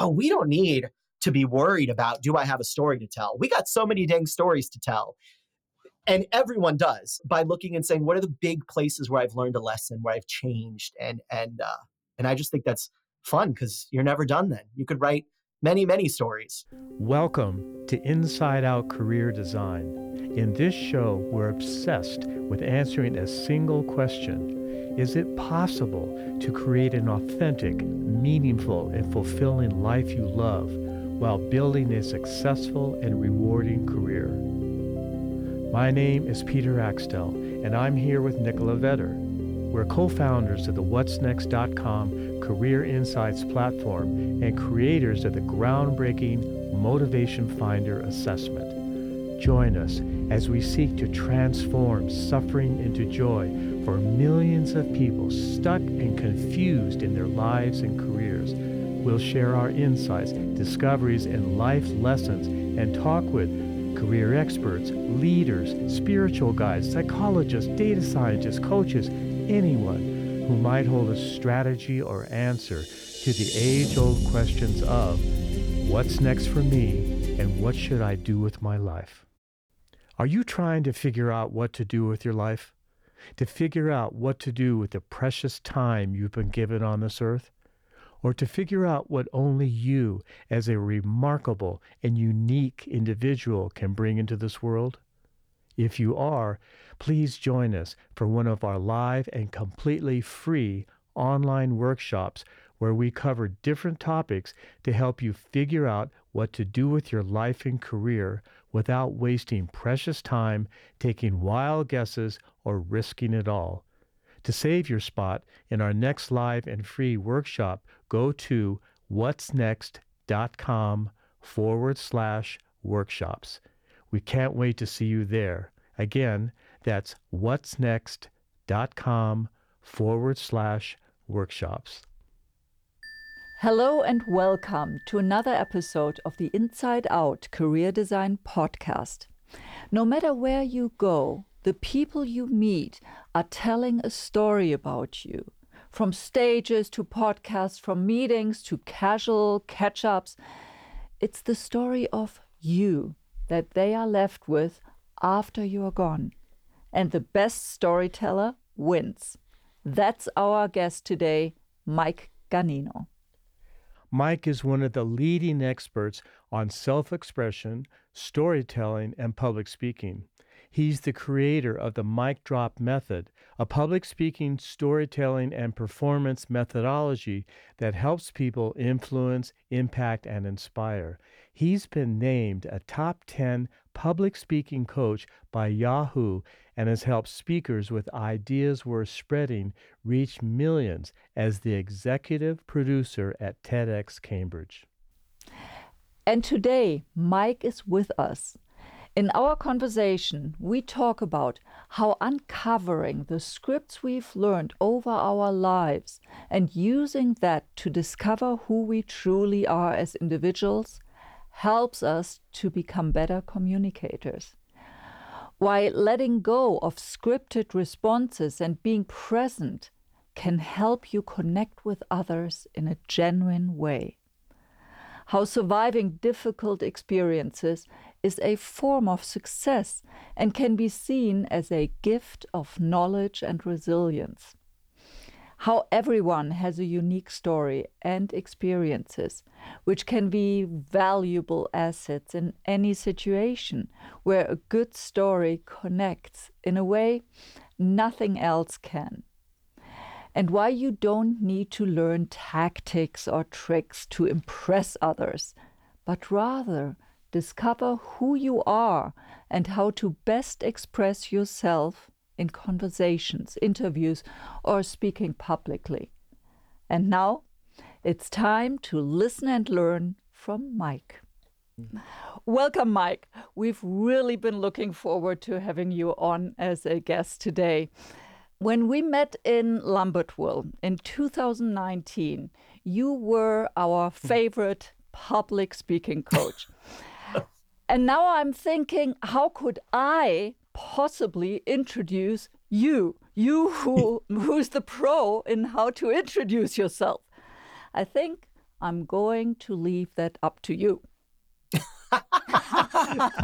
oh, we don't need to be worried about do I have a story to tell? We got so many dang stories to tell. And everyone does by looking and saying, what are the big places where I've learned a lesson, where I've changed? And and uh, and I just think that's fun because you're never done then. You could write many, many stories. Welcome to Inside Out Career Design. In this show, we're obsessed with answering a single question Is it possible to create an authentic, meaningful, and fulfilling life you love while building a successful and rewarding career? My name is Peter Axtell, and I'm here with Nicola Vetter. We're co founders of the What'sNext.com Career Insights platform and creators of the groundbreaking Motivation Finder assessment. Join us as we seek to transform suffering into joy for millions of people stuck and confused in their lives and careers. We'll share our insights, discoveries, and life lessons and talk with career experts, leaders, spiritual guides, psychologists, data scientists, coaches, anyone who might hold a strategy or answer to the age old questions of what's next for me and what should I do with my life? Are you trying to figure out what to do with your life? To figure out what to do with the precious time you've been given on this earth? or to figure out what only you, as a remarkable and unique individual, can bring into this world? If you are, please join us for one of our live and completely free online workshops where we cover different topics to help you figure out what to do with your life and career without wasting precious time, taking wild guesses, or risking it all. To save your spot in our next live and free workshop, go to what'snext.com forward slash workshops. We can't wait to see you there. Again, that's what'snext.com forward slash workshops. Hello and welcome to another episode of the Inside Out Career Design Podcast. No matter where you go, the people you meet are telling a story about you. From stages to podcasts, from meetings to casual catch ups, it's the story of you that they are left with after you are gone. And the best storyteller wins. That's our guest today, Mike Ganino. Mike is one of the leading experts on self expression, storytelling, and public speaking. He's the creator of the Mic Drop Method, a public speaking, storytelling, and performance methodology that helps people influence, impact, and inspire. He's been named a top 10 public speaking coach by Yahoo and has helped speakers with ideas worth spreading reach millions as the executive producer at TEDx Cambridge. And today, Mike is with us. In our conversation, we talk about how uncovering the scripts we've learned over our lives and using that to discover who we truly are as individuals helps us to become better communicators. While letting go of scripted responses and being present can help you connect with others in a genuine way. How surviving difficult experiences is a form of success and can be seen as a gift of knowledge and resilience. How everyone has a unique story and experiences, which can be valuable assets in any situation where a good story connects in a way nothing else can. And why you don't need to learn tactics or tricks to impress others, but rather discover who you are and how to best express yourself in conversations, interviews, or speaking publicly. And now it's time to listen and learn from Mike. Welcome, Mike. We've really been looking forward to having you on as a guest today. When we met in Lambertville in 2019, you were our hmm. favorite public speaking coach. And now I'm thinking, how could I possibly introduce you? You who who's the pro in how to introduce yourself. I think I'm going to leave that up to you.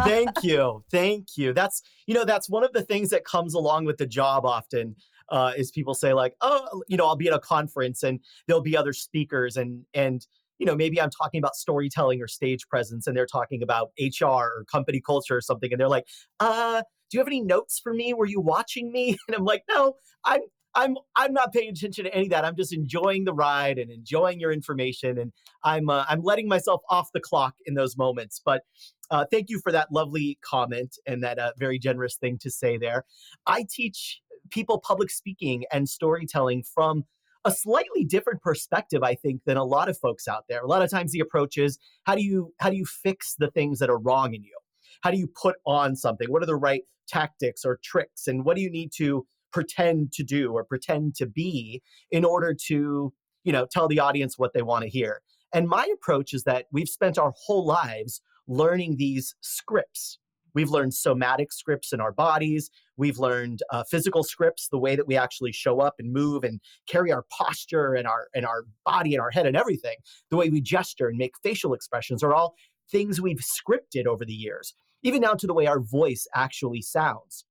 Thank you. Thank you. That's, you know, that's one of the things that comes along with the job often uh, is people say like, oh, you know, I'll be at a conference and there'll be other speakers and, and, you know, maybe I'm talking about storytelling or stage presence and they're talking about HR or company culture or something. And they're like, uh, do you have any notes for me? Were you watching me? And I'm like, no, I'm I'm I'm not paying attention to any of that. I'm just enjoying the ride and enjoying your information, and I'm uh, I'm letting myself off the clock in those moments. But uh, thank you for that lovely comment and that uh, very generous thing to say there. I teach people public speaking and storytelling from a slightly different perspective i think than a lot of folks out there a lot of times the approach is how do you how do you fix the things that are wrong in you how do you put on something what are the right tactics or tricks and what do you need to pretend to do or pretend to be in order to, you know, tell the audience what they want to hear. And my approach is that we've spent our whole lives learning these scripts. We've learned somatic scripts in our bodies. We've learned uh, physical scripts, the way that we actually show up and move and carry our posture and our and our body and our head and everything. The way we gesture and make facial expressions are all things we've scripted over the years, even down to the way our voice actually sounds.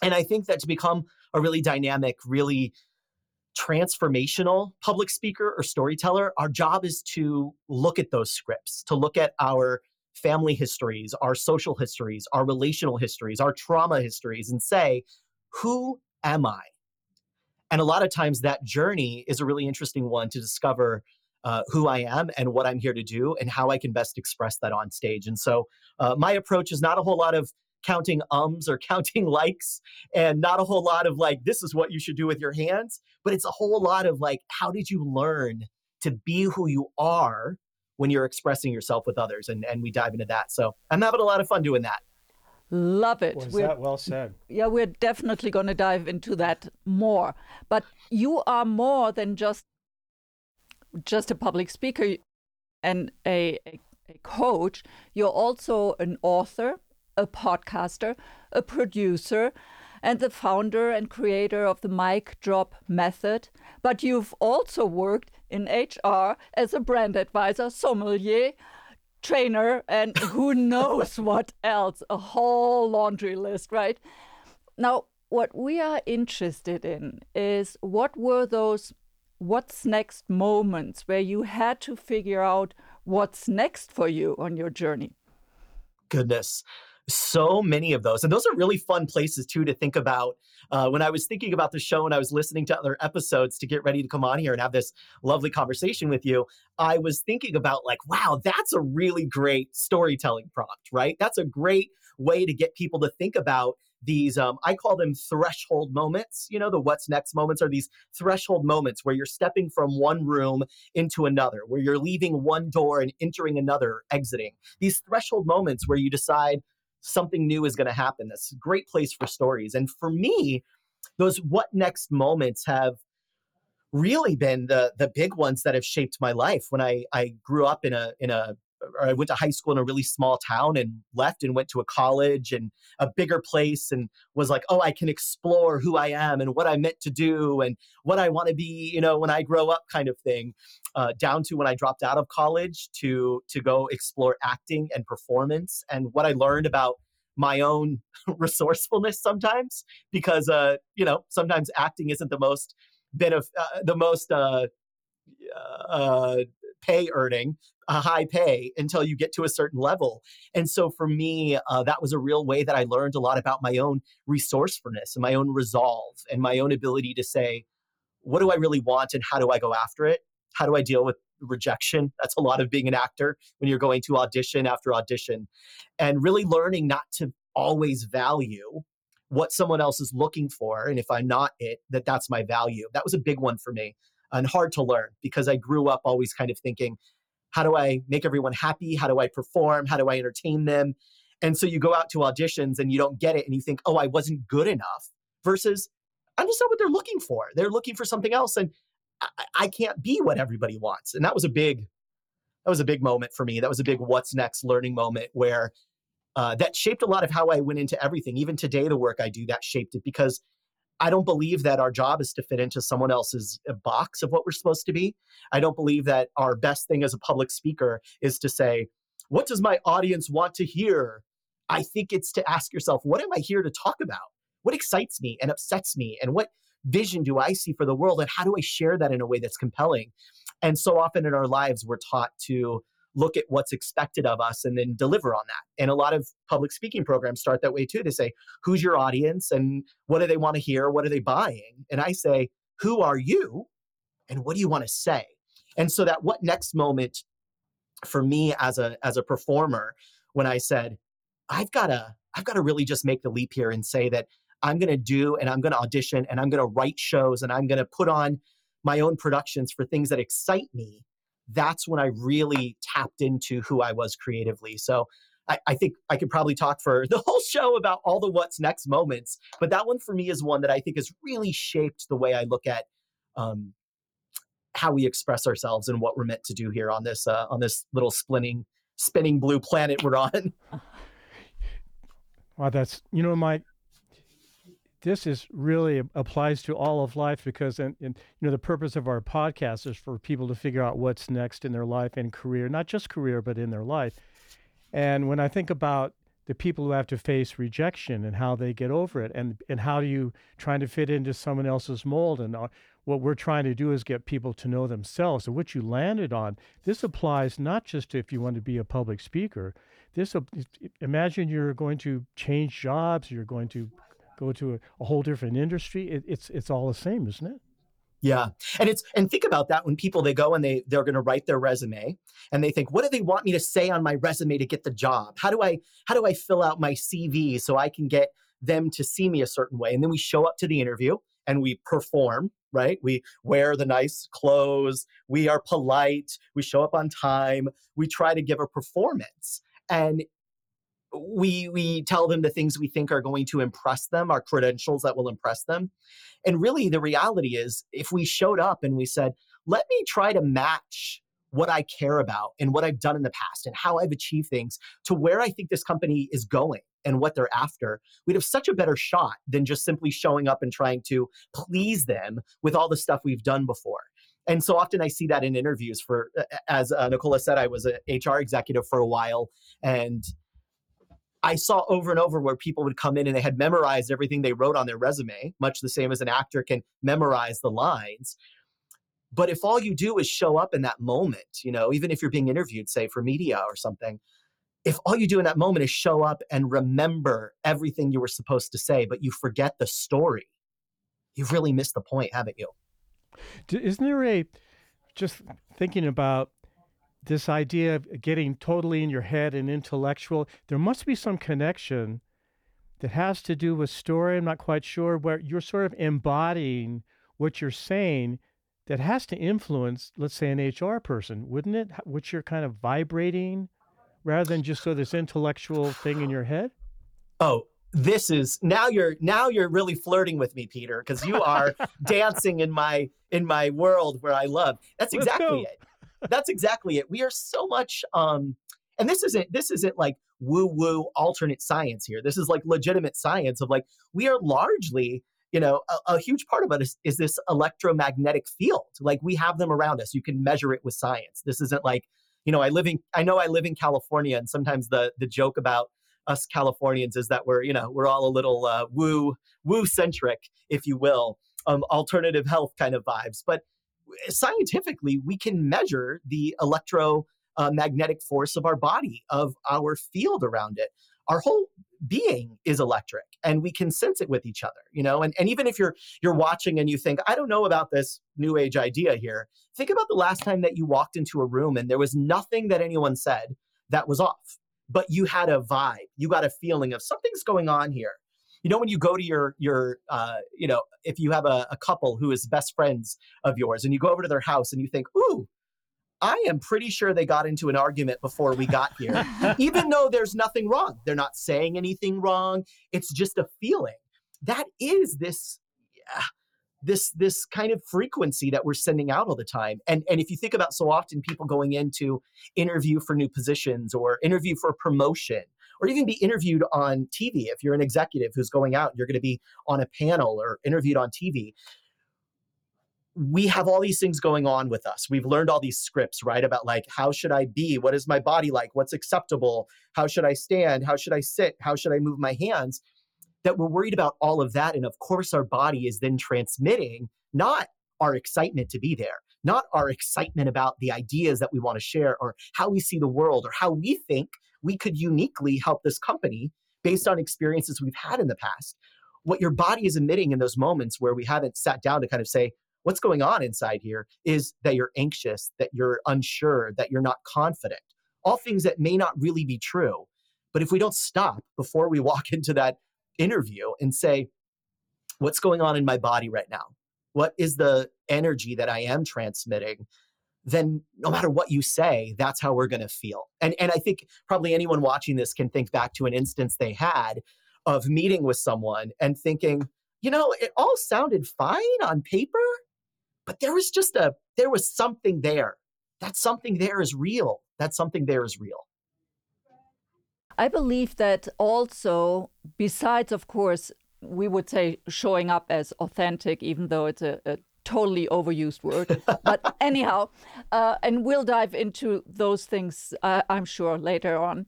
And I think that to become a really dynamic, really transformational public speaker or storyteller, our job is to look at those scripts, to look at our family histories, our social histories, our relational histories, our trauma histories, and say, who am I? And a lot of times that journey is a really interesting one to discover uh, who I am and what I'm here to do and how I can best express that on stage. And so uh, my approach is not a whole lot of counting ums or counting likes and not a whole lot of like this is what you should do with your hands but it's a whole lot of like how did you learn to be who you are when you're expressing yourself with others and and we dive into that. So i'm having a lot of fun doing that. Love it. Was we're, that well said. Yeah we're definitely going to dive into that more. But you are more than just just a public speaker and a, a, a coach. You're also an author a podcaster, a producer, and the founder and creator of the mic drop method. But you've also worked in HR as a brand advisor, sommelier, trainer, and who knows what else a whole laundry list, right? Now, what we are interested in is what were those what's next moments where you had to figure out what's next for you on your journey? Goodness so many of those. And those are really fun places too to think about. Uh, when I was thinking about the show and I was listening to other episodes to get ready to come on here and have this lovely conversation with you, I was thinking about like, wow, that's a really great storytelling prompt, right? That's a great way to get people to think about these um, i call them threshold moments you know the what's next moments are these threshold moments where you're stepping from one room into another where you're leaving one door and entering another exiting these threshold moments where you decide something new is going to happen. That's a great place for stories. And for me, those what next moments have really been the the big ones that have shaped my life. When I I grew up in a in a or I went to high school in a really small town and left and went to a college and a bigger place and was like, oh, I can explore who I am and what I meant to do and what I want to be, you know, when I grow up, kind of thing. Uh, down to when I dropped out of college to to go explore acting and performance and what I learned about my own resourcefulness sometimes because uh, you know sometimes acting isn't the most benef- uh, the most uh, uh, pay earning, a high pay until you get to a certain level. And so for me, uh, that was a real way that I learned a lot about my own resourcefulness and my own resolve and my own ability to say, what do I really want and how do I go after it? How do I deal with rejection? That's a lot of being an actor when you're going to audition after audition and really learning not to always value what someone else is looking for and if i'm not it that that's my value that was a big one for me and hard to learn because I grew up always kind of thinking, how do I make everyone happy? How do I perform? How do I entertain them? And so you go out to auditions and you don't get it and you think, oh, I wasn't good enough versus I'm just not what they're looking for. They're looking for something else. And I, I can't be what everybody wants. And that was a big, that was a big moment for me. That was a big what's next learning moment where uh, that shaped a lot of how I went into everything. Even today, the work I do that shaped it because I don't believe that our job is to fit into someone else's uh, box of what we're supposed to be. I don't believe that our best thing as a public speaker is to say, What does my audience want to hear? I think it's to ask yourself, What am I here to talk about? What excites me and upsets me? And what vision do I see for the world? And how do I share that in a way that's compelling? And so often in our lives, we're taught to look at what's expected of us and then deliver on that. And a lot of public speaking programs start that way too. They say, Who's your audience and what do they want to hear? What are they buying? And I say, Who are you? And what do you want to say? And so that what next moment for me as a as a performer when I said, I've got to I've got to really just make the leap here and say that I'm going to do and I'm going to audition and I'm going to write shows and I'm going to put on my own productions for things that excite me that's when I really tapped into who I was creatively. So I, I, think I could probably talk for the whole show about all the what's next moments, but that one for me is one that I think has really shaped the way I look at um, how we express ourselves and what we're meant to do here on this uh, on this little spinning spinning blue planet we're on. Wow, that's you know, Mike this is really applies to all of life because and, and, you know the purpose of our podcast is for people to figure out what's next in their life and career not just career but in their life. And when i think about the people who have to face rejection and how they get over it and and how do you trying to fit into someone else's mold and uh, what we're trying to do is get people to know themselves and what you landed on. This applies not just if you want to be a public speaker. This imagine you're going to change jobs you're going to go to a, a whole different industry. It, it's it's all the same, isn't it? Yeah. And it's and think about that when people they go and they they're going to write their resume and they think what do they want me to say on my resume to get the job? How do I how do I fill out my CV so I can get them to see me a certain way? And then we show up to the interview and we perform, right? We wear the nice clothes, we are polite, we show up on time, we try to give a performance. And we we tell them the things we think are going to impress them our credentials that will impress them and really the reality is if we showed up and we said let me try to match what i care about and what i've done in the past and how i've achieved things to where i think this company is going and what they're after we'd have such a better shot than just simply showing up and trying to please them with all the stuff we've done before and so often I see that in interviews. For as uh, Nicola said, I was an HR executive for a while, and I saw over and over where people would come in and they had memorized everything they wrote on their resume, much the same as an actor can memorize the lines. But if all you do is show up in that moment, you know, even if you're being interviewed, say for media or something, if all you do in that moment is show up and remember everything you were supposed to say, but you forget the story, you've really missed the point, haven't you? Isn't there a, just thinking about this idea of getting totally in your head and intellectual, there must be some connection that has to do with story. I'm not quite sure where you're sort of embodying what you're saying that has to influence, let's say, an HR person, wouldn't it? Which you're kind of vibrating rather than just sort of this intellectual thing in your head? Oh, this is now you're now you're really flirting with me, Peter, because you are dancing in my in my world where I love. That's exactly it that's exactly it. We are so much um and this isn't this isn't like woo woo alternate science here. This is like legitimate science of like we are largely you know a, a, huge part of it is, is this electromagnetic field like we have them around us you can measure it with science this isn't like you know i live in i know i live in california and sometimes the the joke about us californians is that we're you know we're all a little uh, woo woo centric if you will um, alternative health kind of vibes but scientifically, we can measure the electromagnetic uh, force of our body, of our field around it. Our whole being is electric and we can sense it with each other you know and, and even if you're you're watching and you think i don't know about this new age idea here think about the last time that you walked into a room and there was nothing that anyone said that was off but you had a vibe you got a feeling of something's going on here you know when you go to your your uh, you know if you have a, a couple who is best friends of yours and you go over to their house and you think ooh I am pretty sure they got into an argument before we got here, even though there's nothing wrong. They're not saying anything wrong. It's just a feeling. That is this, yeah, this this kind of frequency that we're sending out all the time. And and if you think about so often people going into interview for new positions or interview for promotion or even be interviewed on TV. If you're an executive who's going out, you're going to be on a panel or interviewed on TV. We have all these things going on with us. We've learned all these scripts, right? About like, how should I be? What is my body like? What's acceptable? How should I stand? How should I sit? How should I move my hands? That we're worried about all of that. And of course, our body is then transmitting not our excitement to be there, not our excitement about the ideas that we want to share or how we see the world or how we think we could uniquely help this company based on experiences we've had in the past. What your body is emitting in those moments where we haven't sat down to kind of say, what's going on inside here is that you're anxious, that you're unsure, that you're not confident. All things that may not really be true. But if we don't stop before we walk into that interview and say, what's going on in my body right now? What is the energy that I am transmitting? Then no matter what you say, that's how we're going to feel. And and I think probably anyone watching this can think back to an instance they had of meeting with someone and thinking, you know, it all sounded fine on paper, but there was just a there was something there. That something there is real. That something there is real. I believe that also, besides, of course, we would say showing up as authentic, even though it's a, a totally overused word. but anyhow, uh, and we'll dive into those things, uh, I'm sure, later on.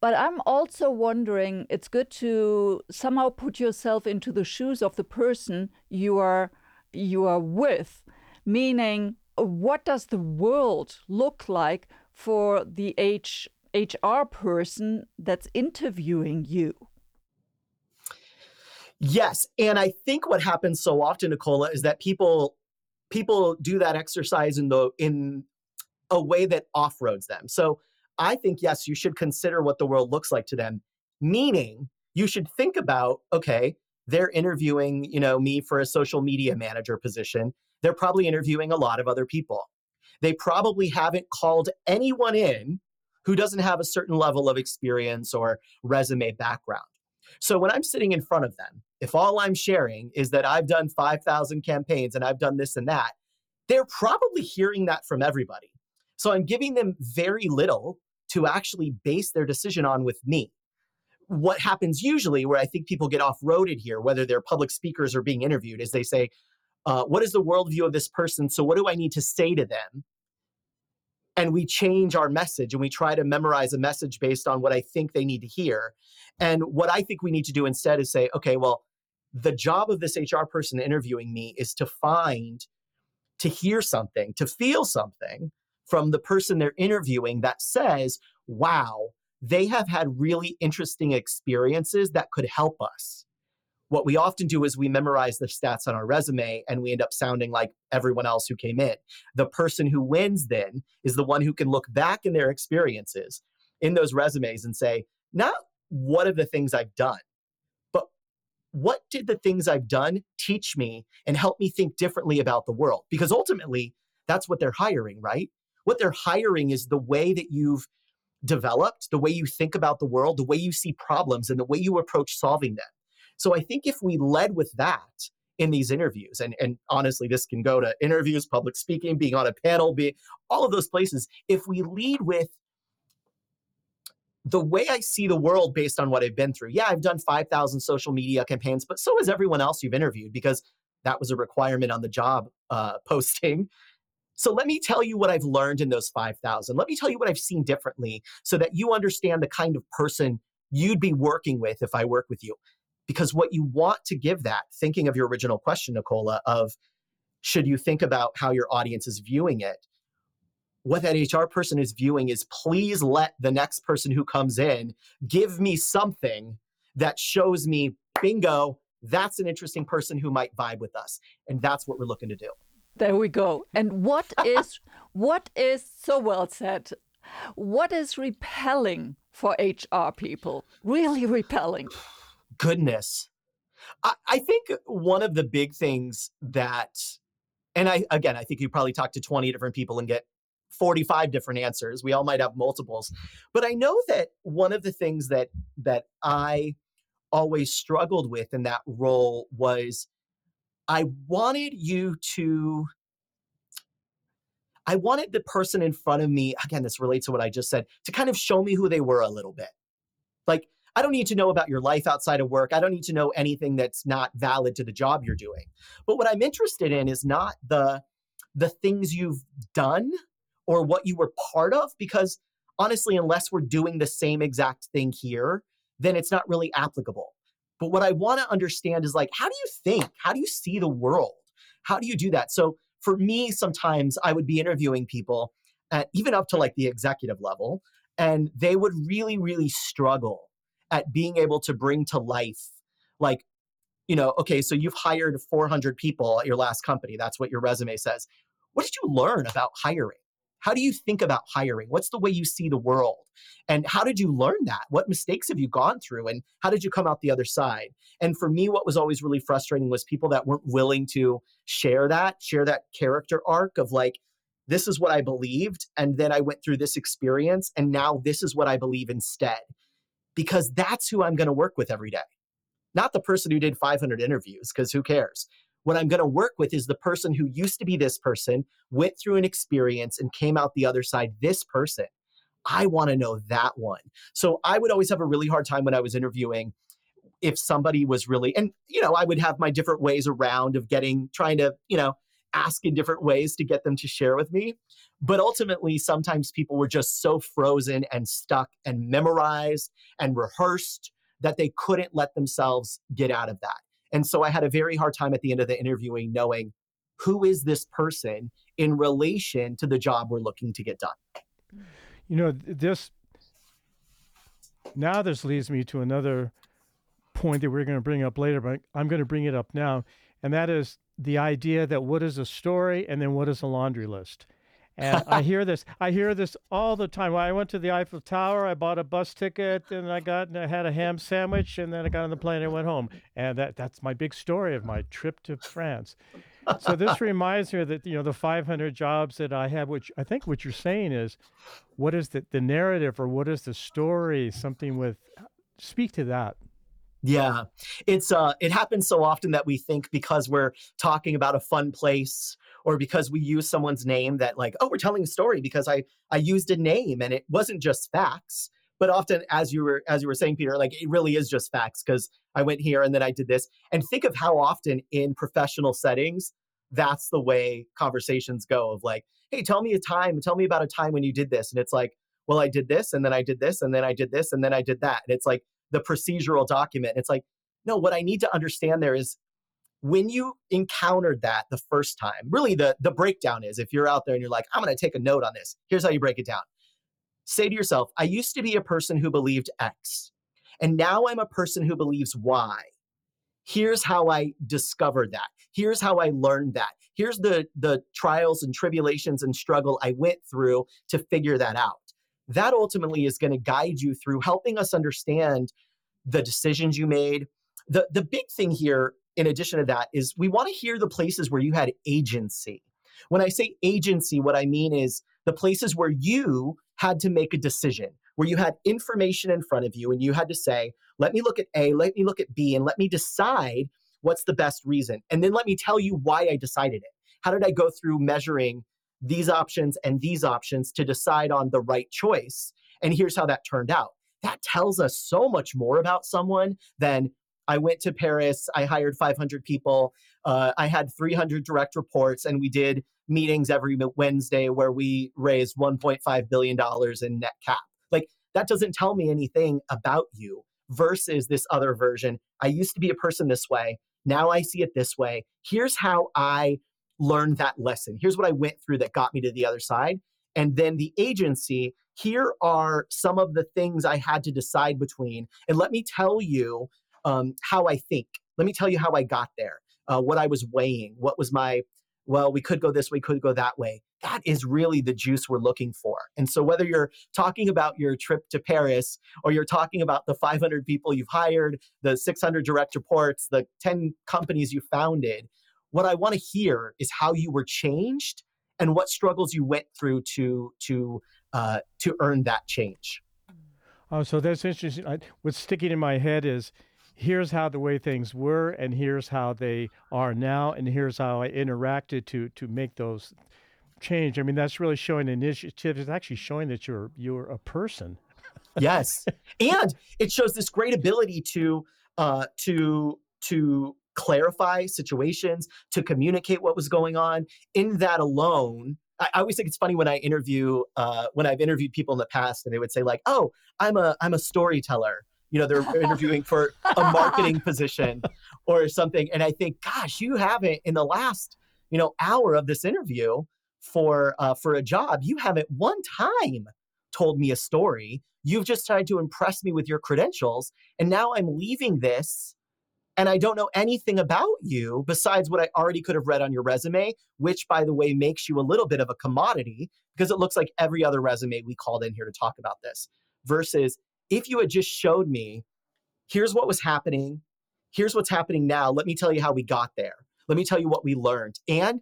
But I'm also wondering it's good to somehow put yourself into the shoes of the person you are you are with, meaning what does the world look like for the H, HR person that's interviewing you? Yes, and I think what happens so often, Nicola, is that people people do that exercise in the in a way that off-roads them. So I think yes, you should consider what the world looks like to them, meaning you should think about okay, they're interviewing, you know, me for a social media manager position. They're probably interviewing a lot of other people. They probably haven't called anyone in who doesn't have a certain level of experience or resume background. So when I'm sitting in front of them, if all I'm sharing is that I've done 5,000 campaigns and I've done this and that, they're probably hearing that from everybody. So I'm giving them very little to actually base their decision on with me. What happens usually, where I think people get off roaded here, whether they're public speakers or being interviewed, is they say, uh, What is the worldview of this person? So, what do I need to say to them and we change our message and we try to memorize a message based on what I think they need to hear. And what I think we need to do instead is say, okay, well, the job of this HR person interviewing me is to find, to hear something, to feel something from the person they're interviewing that says, wow, they have had really interesting experiences that could help us what we often do is we memorize the stats on our resume and we end up sounding like everyone else who came in. The person who wins then is the one who can look back in their experiences in those resumes and say, not what are the things I've done, but what did the things I've done teach me and help me think differently about the world? Because ultimately, that's what they're hiring, right? What they're hiring is the way that you've developed, the way you think about the world, the way you see problems, and the way you approach solving them. So I think if we led with that in these interviews, and, and honestly, this can go to interviews, public speaking, being on a panel, being all of those places. If we lead with the way I see the world based on what I've been through, yeah, I've done 5,000 social media campaigns, but so has everyone else you've interviewed because that was a requirement on the job uh, posting. So let me tell you what I've learned in those 5,000. Let me tell you what I've seen differently so that you understand the kind of person you'd be working with if I work with you. Because what you want to give that, thinking of your original question, Nicola, of should you think about how your audience is viewing it? What that HR person is viewing is please let the next person who comes in give me something that shows me, bingo, that's an interesting person who might vibe with us. And that's what we're looking to do. There we go. And what is what is so well said? What is repelling for HR people? Really repelling goodness. I, I think one of the big things that, and I, again, I think you probably talk to 20 different people and get 45 different answers. We all might have multiples. But I know that one of the things that, that I always struggled with in that role was I wanted you to I wanted the person in front of me, again, this relates to what I just said, to kind of show me who they were a little bit Like, I don't need to know about your life outside of work. I don't need to know anything that's not valid to the job you're doing. But what I'm interested in is not the the things you've done or what you were part of because honestly unless we're doing the same exact thing here, then it's not really applicable. But what I want to understand is like how do you think? How do you see the world? How do you do that? So for me sometimes I would be interviewing people at even up to like the executive level and they would really really struggle at being able to bring to life like you know okay so you've hired 400 people at your last company that's what your resume says. What did you learn about hiring? How do you think about hiring? What's the way you see the world? And how did you learn that? What mistakes have you gone through? And how did you come out the other side? And for me what was always really frustrating was people that weren't willing to share that share that character arc of like this is what i believed and then i went through this experience and now this is what i believe instead because that's who I'm going to work with every day. Not the person who did 500 interviews, because who cares? What I'm going to work with is the person who used to be this person, went through an experience, and came out the other side this person. I want to know that one. So I would always have a really hard time when I was interviewing if somebody was really, and, you know, I would have my different ways around of getting, trying to, you know, ask in different ways to get them to share with me. But ultimately, sometimes people were just so frozen and stuck and memorized and rehearsed that they couldn't let themselves get out of that. And so I had a very hard time at the end of the interviewing knowing who is this person in relation to the job we're looking to get done. You know, this now this leads me to another point that we're going to bring up later, but I'm going to bring it up now. And that is the idea that what is a story and then what is a laundry list. And I hear this. I hear this all the time. When I went to the Eiffel Tower, I bought a bus ticket, and I got and I had a ham sandwich, and then I got on the plane and went home. And that that's my big story of my trip to France. So this reminds me that you know the 500 jobs that I have, which I think what you're saying is, what is the the narrative or what is the story? Something with speak to that. Yeah. It's uh it happens so often that we think because we're talking about a fun place or because we use someone's name that like oh we're telling a story because i i used a name and it wasn't just facts. But often as you were as you were saying peter like it really is just facts because i went here and then i did this. And think of how often in professional settings that's the way conversations go of like hey tell me a time tell me about a time when you did this. And it's like well i did this and then i did this and then i did this and then i did that. And it's like the procedural document it's like no what i need to understand there is when you encountered that the first time, really the, the breakdown is if you're out there and you're like, I'm going to take a note on this, here's how you break it down. Say to yourself, I used to be a person who believed X, and now I'm a person who believes Y. Here's how I discovered that. Here's how I learned that. Here's the, the trials and tribulations and struggle I went through to figure that out. That ultimately is going to guide you through helping us understand the decisions you made. The, the big thing here in addition to that is we want to hear the places where you had agency. When I say agency, what I mean is the places where you had to make a decision, where you had information in front of you and you had to say, let me look at A, let me look at B, and let me decide what's the best reason. And then let me tell you why I decided it. How did I go through measuring these options and these options to decide on the right choice? And here's how that turned out. That tells us so much more about someone than I went to Paris. I hired 500 people. Uh, I had 300 direct reports, and we did meetings every Wednesday where we raised 1.5 billion dollars in net cap. Like that doesn't tell me anything about you. Versus this other version. I used to be a person this way. Now I see it this way. Here's how I learned that lesson. Here's what I went through that got me to the other side. And then the agency, here are some of the things I had to decide between. And let me tell you um, how I think. Let me tell you how I got there, uh, what I was weighing, what was my, well, we could go this way, could go that way. That is really the juice we're looking for. And so, whether you're talking about your trip to Paris or you're talking about the 500 people you've hired, the 600 direct reports, the 10 companies you founded, what I want to hear is how you were changed and what struggles you went through to to uh, to earn that change. Oh, so that's interesting. I, what's sticking in my head is here's how the way things were and here's how they are now and here's how I interacted to to make those change. I mean, that's really showing initiative. It's actually showing that you're you're a person. yes. And it shows this great ability to uh to to clarify situations, to communicate what was going on. In that alone, I, I always think it's funny when I interview uh when I've interviewed people in the past and they would say like, "Oh, I'm a I'm a storyteller." You know, they're interviewing for a marketing position or something and I think, "Gosh, you haven't in the last, you know, hour of this interview for uh, for a job, you haven't one time told me a story. You've just tried to impress me with your credentials, and now I'm leaving this and I don't know anything about you besides what I already could have read on your resume, which, by the way, makes you a little bit of a commodity because it looks like every other resume we called in here to talk about this. Versus if you had just showed me, here's what was happening, here's what's happening now. Let me tell you how we got there. Let me tell you what we learned. And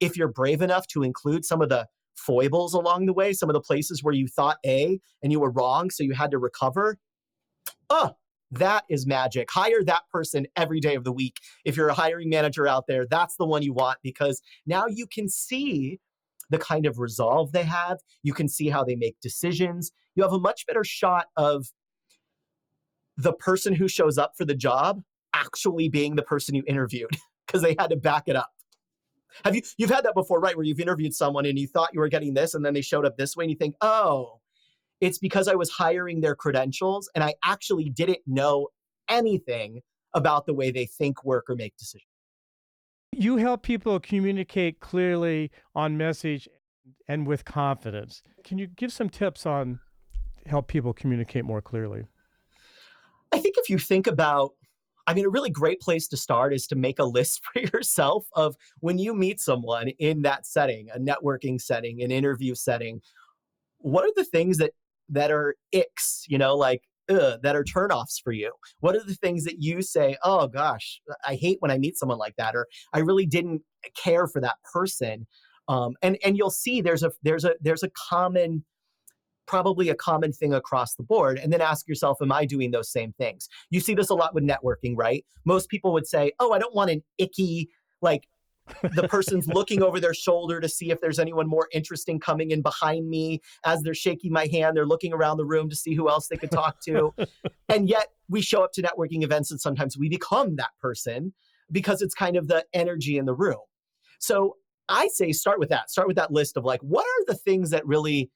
if you're brave enough to include some of the foibles along the way, some of the places where you thought A and you were wrong, so you had to recover, oh, that is magic. Hire that person every day of the week. If you're a hiring manager out there, that's the one you want because now you can see the kind of resolve they have. You can see how they make decisions. You have a much better shot of the person who shows up for the job actually being the person you interviewed because they had to back it up. Have you you've had that before, right? Where you've interviewed someone and you thought you were getting this and then they showed up this way and you think, "Oh, it's because I was hiring their credentials and I actually didn't know anything about the way they think, work, or make decisions. You help people communicate clearly on message and with confidence. Can you give some tips on help people communicate more clearly? I think if you think about I mean, a really great place to start is to make a list for yourself of when you meet someone in that setting, a networking setting, an interview setting, what are the things that that are icks, you know, like ugh, that are turnoffs for you? What are the things that you say, oh gosh, I hate when I meet someone like that, or I really didn't care for that person? Um, and and you'll see there's a there's a there's a common probably a common thing across the board and then ask yourself am i doing those same things you see this a lot with networking right most people would say oh i don't want an icky like the person's looking over their shoulder to see if there's anyone more interesting coming in behind me as they're shaking my hand. They're looking around the room to see who else they could talk to. And yet we show up to networking events and sometimes we become that person because it's kind of the energy in the room. So i say start with that. Start with that list of like what are the things that really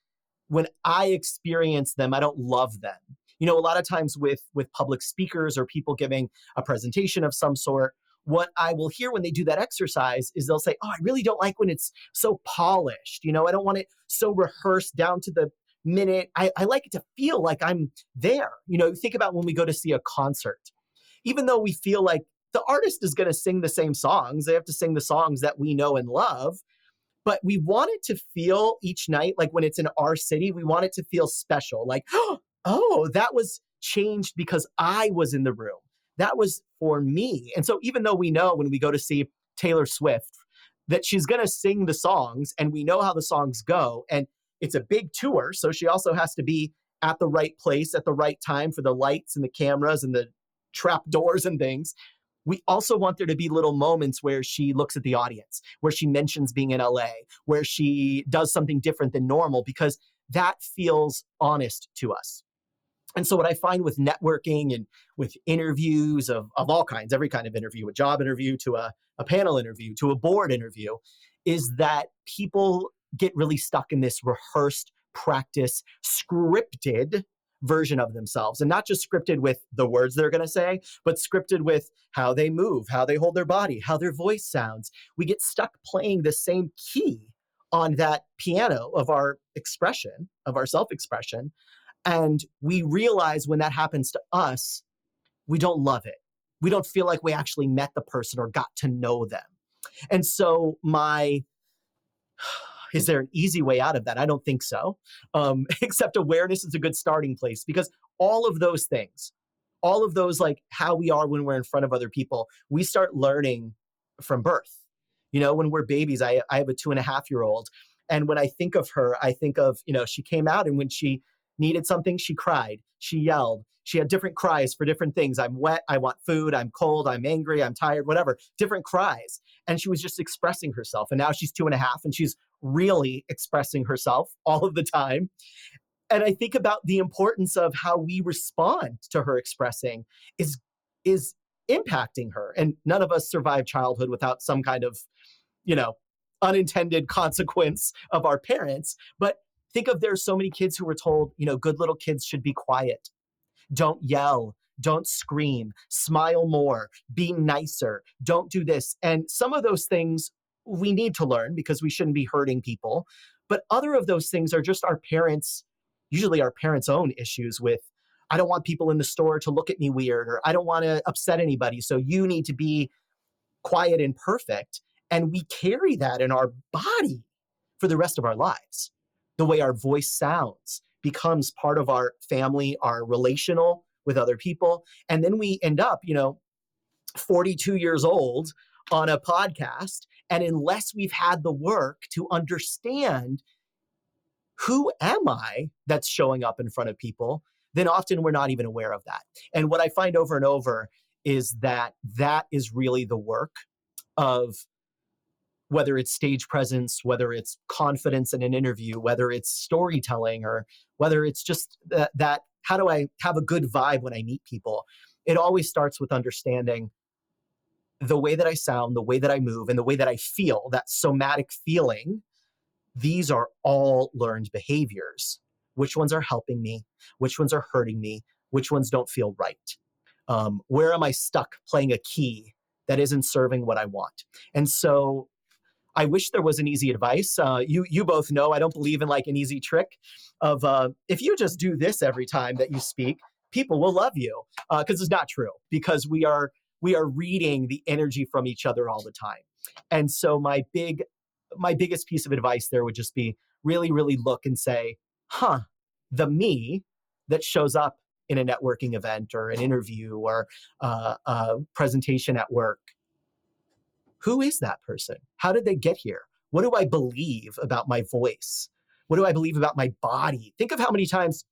when i experience them i don't love them? You know a lot of times with with public speakers or people giving a presentation of some sort what I will hear when they do that exercise is they'll say, Oh, I really don't like when it's so polished. You know, I don't want it so rehearsed down to the minute. I, I like it to feel like I'm there. You know, think about when we go to see a concert. Even though we feel like the artist is going to sing the same songs, they have to sing the songs that we know and love. But we want it to feel each night like when it's in our city, we want it to feel special. Like, oh, that was changed because I was in the room that was for me. And so even though we know when we go to see Taylor Swift that she's going to sing the songs and we know how the songs go and it's a big tour, so she also has to be at the right place at the right time for the lights and the cameras and the trap doors and things. We also want there to be little moments where she looks at the audience, where she mentions being in LA, where she does something different than normal because that feels honest to us. And so what I find with networking and with interviews of, of all kinds, every kind of interview, a job interview to a, a panel interview to a board interview, is that people get really stuck in this rehearsed practice, scripted version of themselves. And not just scripted with the words they're going to say, but scripted with how they move, how they hold their body, how their voice sounds. We get stuck playing the same key on that piano of our expression, of our self expression, and we realize when that happens to us, we don't love it. We don't feel like we actually met the person or got to know them. And so, my is there an easy way out of that? I don't think so. Um, except awareness is a good starting place because all of those things, all of those, like how we are when we're in front of other people, we start learning from birth. You know, when we're babies, I, I have a two and a half year old. And when I think of her, I think of, you know, she came out and when she needed something, she cried, she yelled. She had different cries for different things. I'm wet, I want food, I'm cold, I'm angry, I'm tired, whatever, different cries. And she was just expressing herself. And now she's two and a half and she's really expressing herself all of the time. and I think about the importance of how we respond to her expressing is is impacting her. And none of us survive childhood without some kind of, you know, unintended consequence of our parents. But think of there's so many kids who were told, you know, good little kids should be quiet. Don't yell, don't scream, smile more, be nicer, don't do this. And some of those things we need to learn because we shouldn't be hurting people. But other of those things are just our parents, usually our parents' own issues with, I don't want people in the store to look at me weird, or I don't want to upset anybody. So you need to be quiet and perfect. And we carry that in our body for the rest of our lives. The way our voice sounds becomes part of our family, our relational with other people. And then we end up, you know, 42 years old on a podcast. And unless we've had the work to understand who am I that's showing up in front of people, then often we're not even aware of that. And what I find over and over is that that is really the work of whether it's stage presence, whether it's confidence in an interview, whether it's storytelling, or whether it's just that, that how do I have a good vibe when I meet people? It always starts with understanding the way that I sound, the way that I move, and the way that I feel, that somatic feeling, these are all learned behaviors. Which ones are helping me? Which ones are hurting me? Which ones don't feel right? Um, where am I stuck playing a key that isn't serving what I want? And so I wish there was an easy advice. Uh, you you both know I don't believe in like an easy trick of uh, if you just do this every time that you speak, people will love you because uh, it's not true because we are we are reading the energy from each other all the time. And so my big my biggest piece of advice there would just be really really look and say, "Huh, the me that shows up in a networking event or an interview or uh, a presentation at work, who is that person? How did they get here? What do I believe about my voice? What do I believe about my body? Think of how many times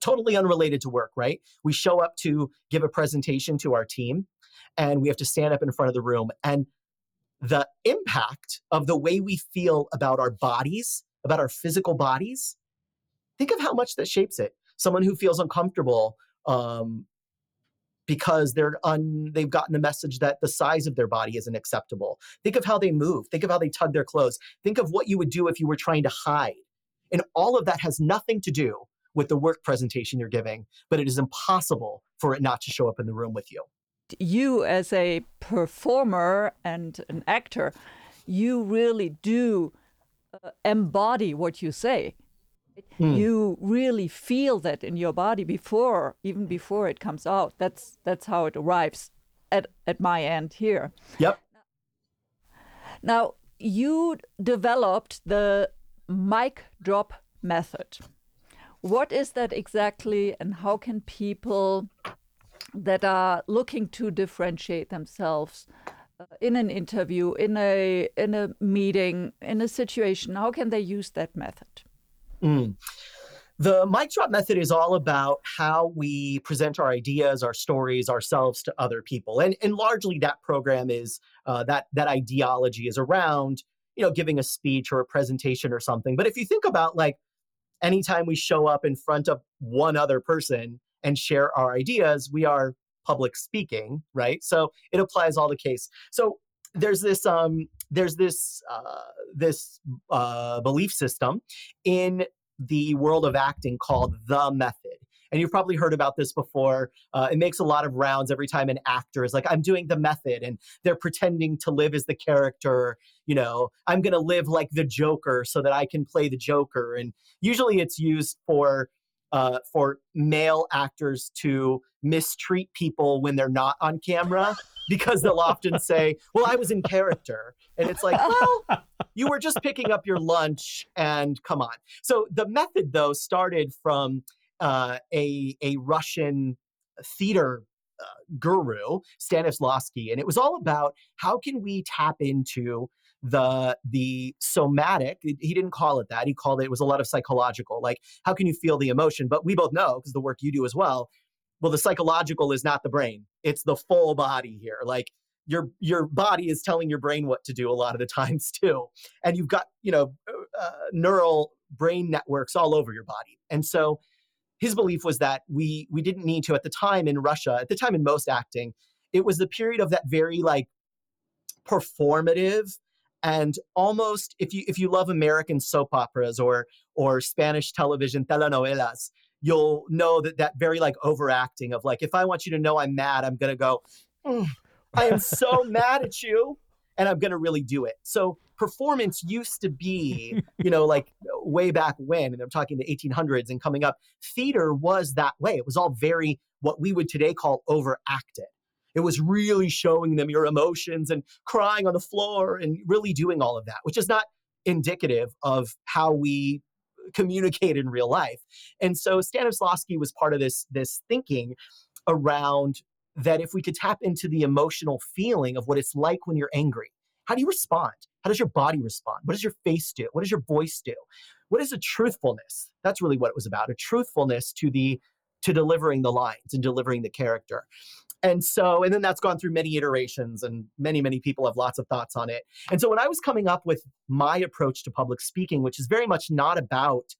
totally unrelated to work, right? We show up to give a presentation to our team and we have to stand up in front of the room and the impact of the way we feel about our bodies about our physical bodies think of how much that shapes it someone who feels uncomfortable um, because they're un, they've gotten the message that the size of their body isn't acceptable. Think of how they move. Think of how they tug their clothes. Think of what you would do if you were trying to hide. And all of that has nothing to do with the work presentation you're giving but it is impossible for it not to show up in the room with you. You as a performer and an actor, you really do uh, embody what you say. Mm. You really feel that in your body before, even before it comes out. That's that's how it arrives at at my end here. Yep. Now you developed the mic drop method. What is that exactly, and how can people that are looking to differentiate themselves uh, in an interview, in a in a meeting, in a situation? How can they use that method? Mm. The mic drop method is all about how we present our ideas, our stories, ourselves to other people, and and largely that program is uh, that that ideology is around you know giving a speech or a presentation or something. But if you think about like anytime we show up in front of one other person and share our ideas, we are public speaking, right? So it applies all the case. So there's this um, there's this uh, this uh, belief system in the world of acting called the method. And you've probably heard about this before. Uh, it makes a lot of rounds every time an actor is like, I'm doing the method, and they're pretending to live as the character. You know, I'm going to live like the Joker so that I can play the Joker. And usually it's used for uh, for male actors to mistreat people when they're not on camera because they'll often say, Well, I was in character. And it's like, Well, you were just picking up your lunch and come on. So the method, though, started from uh, a, a Russian theater uh, guru, Stanislavski, and it was all about how can we tap into the the somatic he didn't call it that he called it it was a lot of psychological like how can you feel the emotion but we both know because the work you do as well well the psychological is not the brain it's the full body here like your your body is telling your brain what to do a lot of the times too and you've got you know uh, neural brain networks all over your body. And so his belief was that we we didn't need to at the time in Russia, at the time in most acting, it was the period of that very like performative and almost if you if you love American soap operas or or Spanish television telenovelas, you'll know that that very like overacting of like if I want you to know I'm mad, I'm gonna go, mm, I am so mad at you, and I'm gonna really do it. So performance used to be, you know, like way back when, and I'm talking the 1800s and coming up, theater was that way. It was all very what we would today call overacted. It was really showing them your emotions and crying on the floor and really doing all of that, which is not indicative of how we communicate in real life. And so Stanislavski was part of this this thinking around that if we could tap into the emotional feeling of what it's like when you're angry, how do you respond? How does your body respond? What does your face do? What does your voice do? What is a truthfulness? That's really what it was about, a truthfulness to the to delivering the lines and delivering the character. And so, and then that's gone through many iterations, and many, many people have lots of thoughts on it. And so, when I was coming up with my approach to public speaking, which is very much not about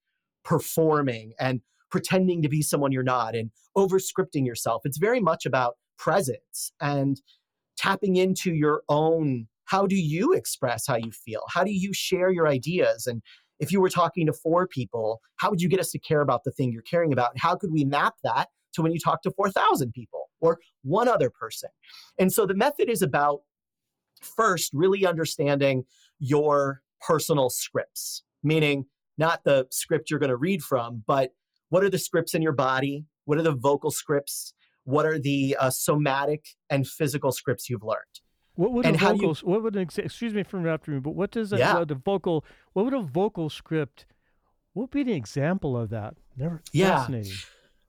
performing and pretending to be someone you're not and over scripting yourself, it's very much about presence and tapping into your own how do you express how you feel? How do you share your ideas? And if you were talking to four people, how would you get us to care about the thing you're caring about? How could we map that to when you talk to 4,000 people or one other person? And so the method is about first really understanding your personal scripts, meaning not the script you're going to read from, but what are the scripts in your body? What are the vocal scripts? What are the uh, somatic and physical scripts you've learned? What would and a vocal? You, what would an excuse me for interrupting, but what does a, yeah. uh, the vocal? What would a vocal script? What would be the example of that? Never yeah. fascinating.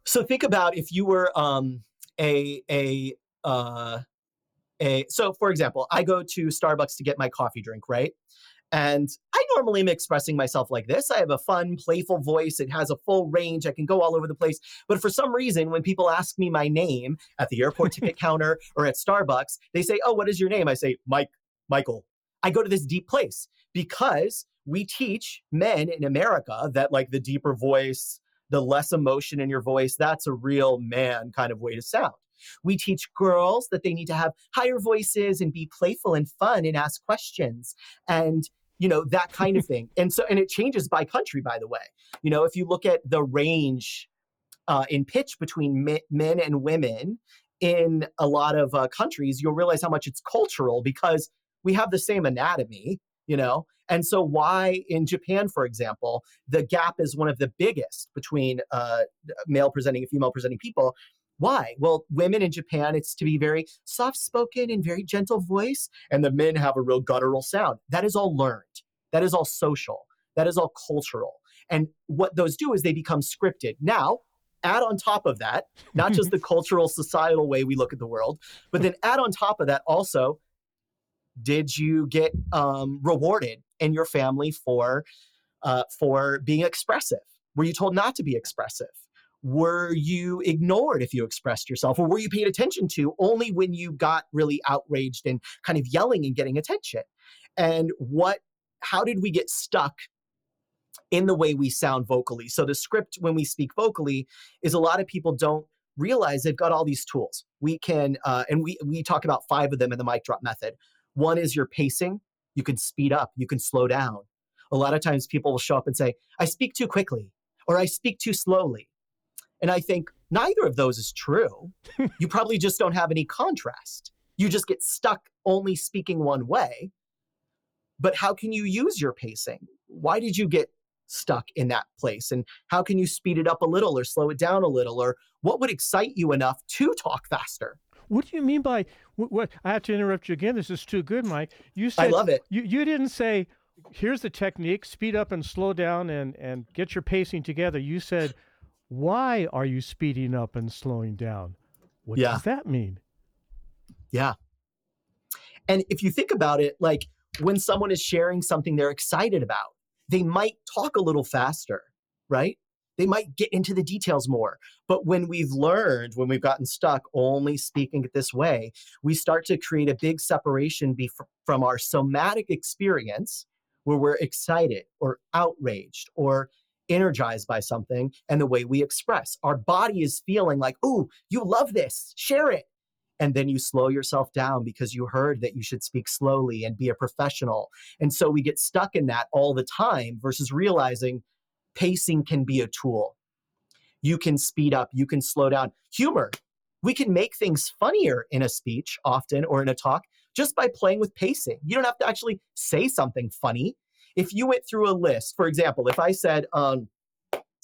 So think about if you were um, a a uh, a. So for example, I go to Starbucks to get my coffee drink, right? And I normally am expressing myself like this. I have a fun, playful voice. It has a full range. I can go all over the place. But for some reason, when people ask me my name at the airport ticket counter or at Starbucks, they say, Oh, what is your name? I say, Mike, Michael. I go to this deep place because we teach men in America that, like, the deeper voice, the less emotion in your voice, that's a real man kind of way to sound. We teach girls that they need to have higher voices and be playful and fun and ask questions and you know that kind of thing. And so and it changes by country by the way. You know, if you look at the range uh, in pitch between men and women in a lot of uh, countries, you'll realize how much it's cultural because we have the same anatomy, you know. And so, why in Japan, for example, the gap is one of the biggest between uh, male presenting and female presenting people why? Well, women in Japan, it's to be very soft spoken and very gentle voice, and the men have a real guttural sound. That is all learned. That is all social. That is all cultural. And what those do is they become scripted. Now, add on top of that, not just the cultural, societal way we look at the world, but then add on top of that also, did you get um, rewarded in your family for uh, for being expressive? Were you told not to be expressive? were you ignored if you expressed yourself? Or were you paid attention to only when you got really outraged and kind of yelling and getting attention? And what how did we get stuck in the way we sound vocally? So the script when we speak vocally is a lot of people don't realize they've got all these tools. We can uh, and we we talk about five of them in the mic drop method one is your pacing you can speed up you can slow down a lot of times people will show up and say i speak too quickly or i speak too slowly and I think neither of those is true. you probably just don't have any contrast. You just get stuck only speaking one way. But how can you use your pacing? Why did you get stuck in that place? And how can you speed it up a little or slow it down a little? Or what would excite you enough to talk faster? What do you mean by what, what? I have to interrupt you again. This is too good, Mike. You said I love it. You you didn't say here's the technique: speed up and slow down and and get your pacing together. You said why are you speeding up and slowing down? What yeah. does that mean? Yeah. And if you think about it, like when someone is sharing something they're excited about, they might talk a little faster, right? They might get into the details more. But when we've learned, when we've gotten stuck only speaking it this way, we start to create a big separation be- from our somatic experience, where we're excited or outraged or energized by something and the way we express. Our body is feeling like, "Ooh, you love this. Share it." And then you slow yourself down because you heard that you should speak slowly and be a professional. And so we get stuck in that all the time versus realizing pacing can be a tool. You can speed up, you can slow down. Humor, we can make things funnier in a speech often or in a talk just by playing with pacing. You don't have to actually say something funny. If you went through a list, for example, if I said, um,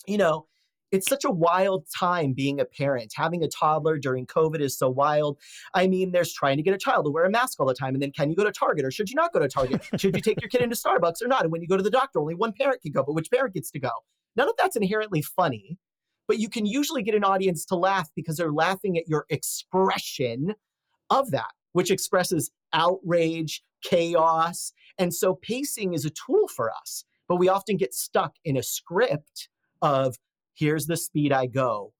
you know, it's such a wild time being a parent. Having a toddler during COVID is so wild. I mean, there's trying to get a child to wear a mask all the time. And then can you go to Target or should you not go to Target? should you take your kid into Starbucks or not? And when you go to the doctor, only one parent can go, but which parent gets to go? None of that's inherently funny, but you can usually get an audience to laugh because they're laughing at your expression of that, which expresses outrage, chaos. And so pacing is a tool for us, but we often get stuck in a script of here's the speed I go.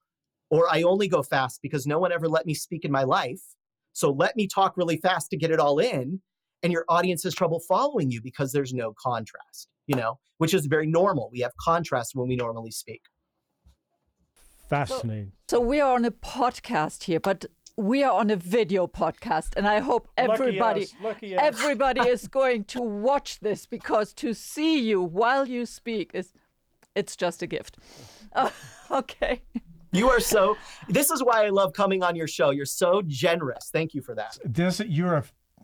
Or I only go fast because no one ever let me speak in my life. So let me talk really fast to get it all in. And your audience has trouble following you because there's no contrast, you know, which is very normal. We have contrast when we normally speak. Fascinating. So, so we are on a podcast here, but we are on a video podcast and i hope everybody Lucky us. Lucky everybody is going to watch this because to see you while you speak is it's just a gift uh, okay. You are so this is why i love coming on your show. You're so generous. Thank you for that. This you're a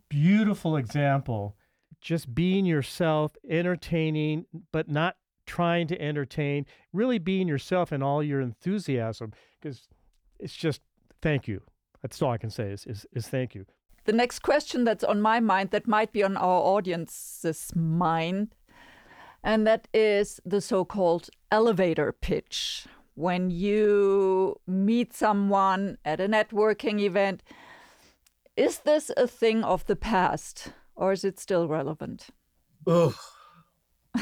beautiful example. Just being yourself entertaining but not trying to entertain really being yourself and all your enthusiasm because it's just thank you. That's all I can say is, is, is thank you. The next question that's on my mind, that might be on our audience's mind, and that is the so called elevator pitch. When you meet someone at a networking event, is this a thing of the past or is it still relevant? Oh,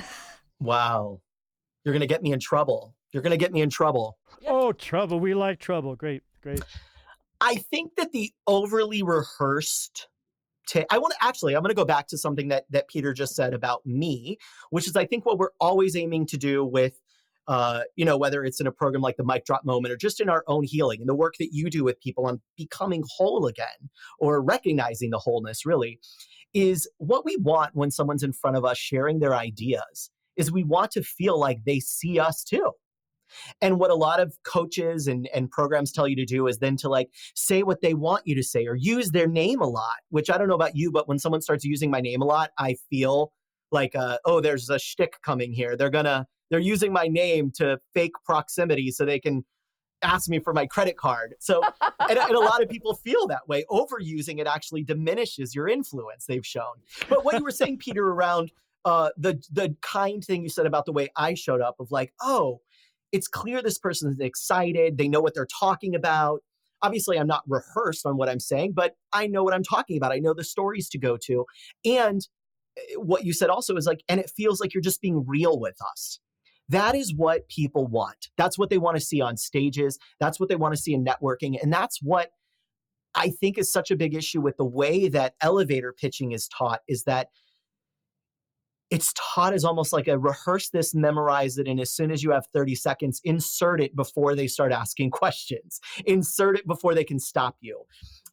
wow. You're going to get me in trouble. You're going to get me in trouble. Oh, trouble. We like trouble. Great, great. I think that the overly rehearsed t- I want to actually, I'm going to go back to something that that Peter just said about me, which is I think what we're always aiming to do with uh, you know, whether it's in a program like the mic drop moment or just in our own healing and the work that you do with people on becoming whole again or recognizing the wholeness really is what we want when someone's in front of us sharing their ideas is we want to feel like they see us too and what a lot of coaches and, and programs tell you to do is then to like say what they want you to say or use their name a lot, which I don't know about you, but when someone starts using my name a lot, I feel like, uh, oh, there's a shtick coming here. They're gonna, they're using my name to fake proximity so they can ask me for my credit card. So, and, and, a lot of people feel that way. Overusing it actually diminishes your influence, they've shown. But what you were saying, Peter, around uh, the the kind thing you said about the way I showed up of like, oh, it's clear this person is excited. They know what they're talking about. Obviously, I'm not rehearsed on what I'm saying, but I know what I'm talking about. I know the stories to go to. And eh, what you said also is like, and it feels like you're just being real with us. That is what people want. That's what they want to see on stages. That's what they want to see in networking. And that's what I think is such a big issue with the way that elevator pitching is taught is that it's taught as almost like a rehearse this, memorize it, and as soon as you have 30 seconds, insert it before they start asking questions. Insert it before they can stop you.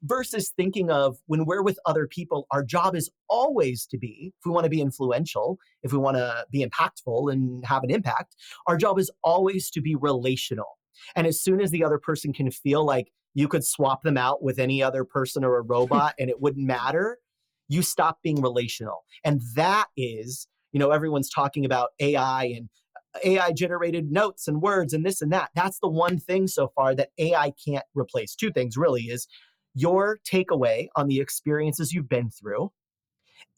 Versus thinking of when we're with other people, our job is always to be, if we want to be influential, if we want to be impactful and have an impact, our job is always to be relational. And as soon as the other person can feel like you could swap them out with any other person or a robot and it wouldn't matter, you stop being relational. And that is, you know, everyone's talking about AI and uh, AI generated notes and words and this and that. That's the one thing so far that AI can't replace. Two things really is your takeaway on the experiences you've been through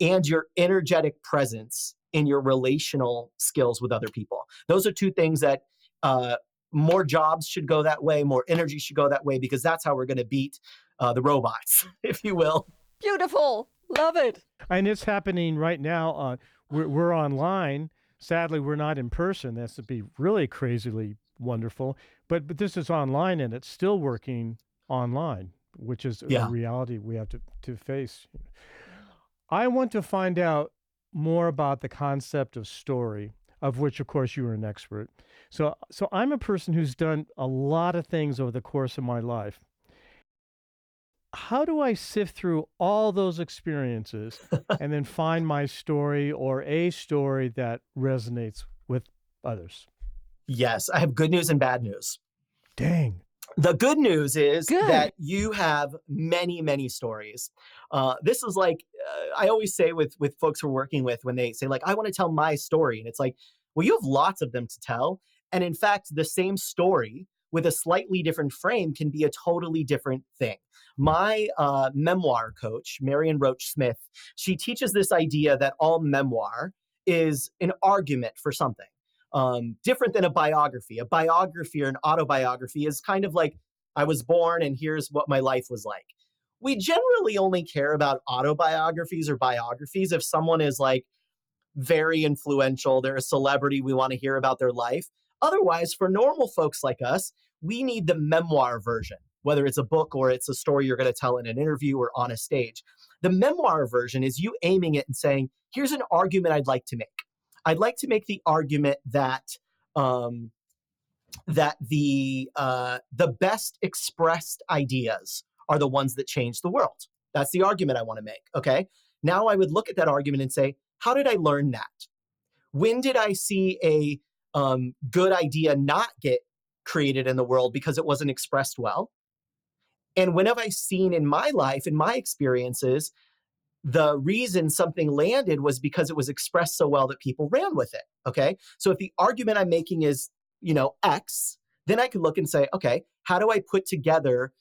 and your energetic presence in your relational skills with other people. Those are two things that uh, more jobs should go that way, more energy should go that way, because that's how we're going to beat uh, the robots, if you will. Beautiful. Love it. And it's happening right now. On we're, we're online. Sadly, we're not in person. That's to be really crazily wonderful. But but this is online, and it's still working online, which is yeah. a reality we have to to face. I want to find out more about the concept of story, of which, of course, you are an expert. So, so I'm a person who's done a lot of things over the course of my life. How do I sift through all those experiences and then find my story or a story that resonates with others? Yes, I have good news and bad news. Dang. The good news is Good. that you have many, many stories. Uh, this is like uh, I always say with with folks we're working with when they say like I want to tell my story, and it's like, well, you have lots of them to tell, and in fact, the same story with a slightly different frame can be a totally different thing. My uh, memoir coach, Marion Roach Smith, she teaches this idea that all memoir is an argument for something um, different than a biography. A biography or an autobiography is kind of like, I was born and here's what my life was like. We generally only care about autobiographies or biographies if someone is like very influential, they're a celebrity, we want to hear about their life. Otherwise, for normal folks like us, we need the memoir version, whether it's a book or it's a story you're going to tell in an interview or on a stage. The memoir version is you aiming it and saying, here's an argument I'd like to make. I'd like to make the argument that um, that the uh, the best expressed ideas are the ones that change the world. That's the argument I want to make. Okay. Now I would look at that argument and say, how did I learn that? When did I see a um, good idea not get created in the world because it wasn't expressed well? And when have I seen in my life, in my experiences, the reason something landed was because it was expressed so well that people ran with it. Okay. So if the argument I'm making is, you know, X, then I can look and say, okay, how do I put together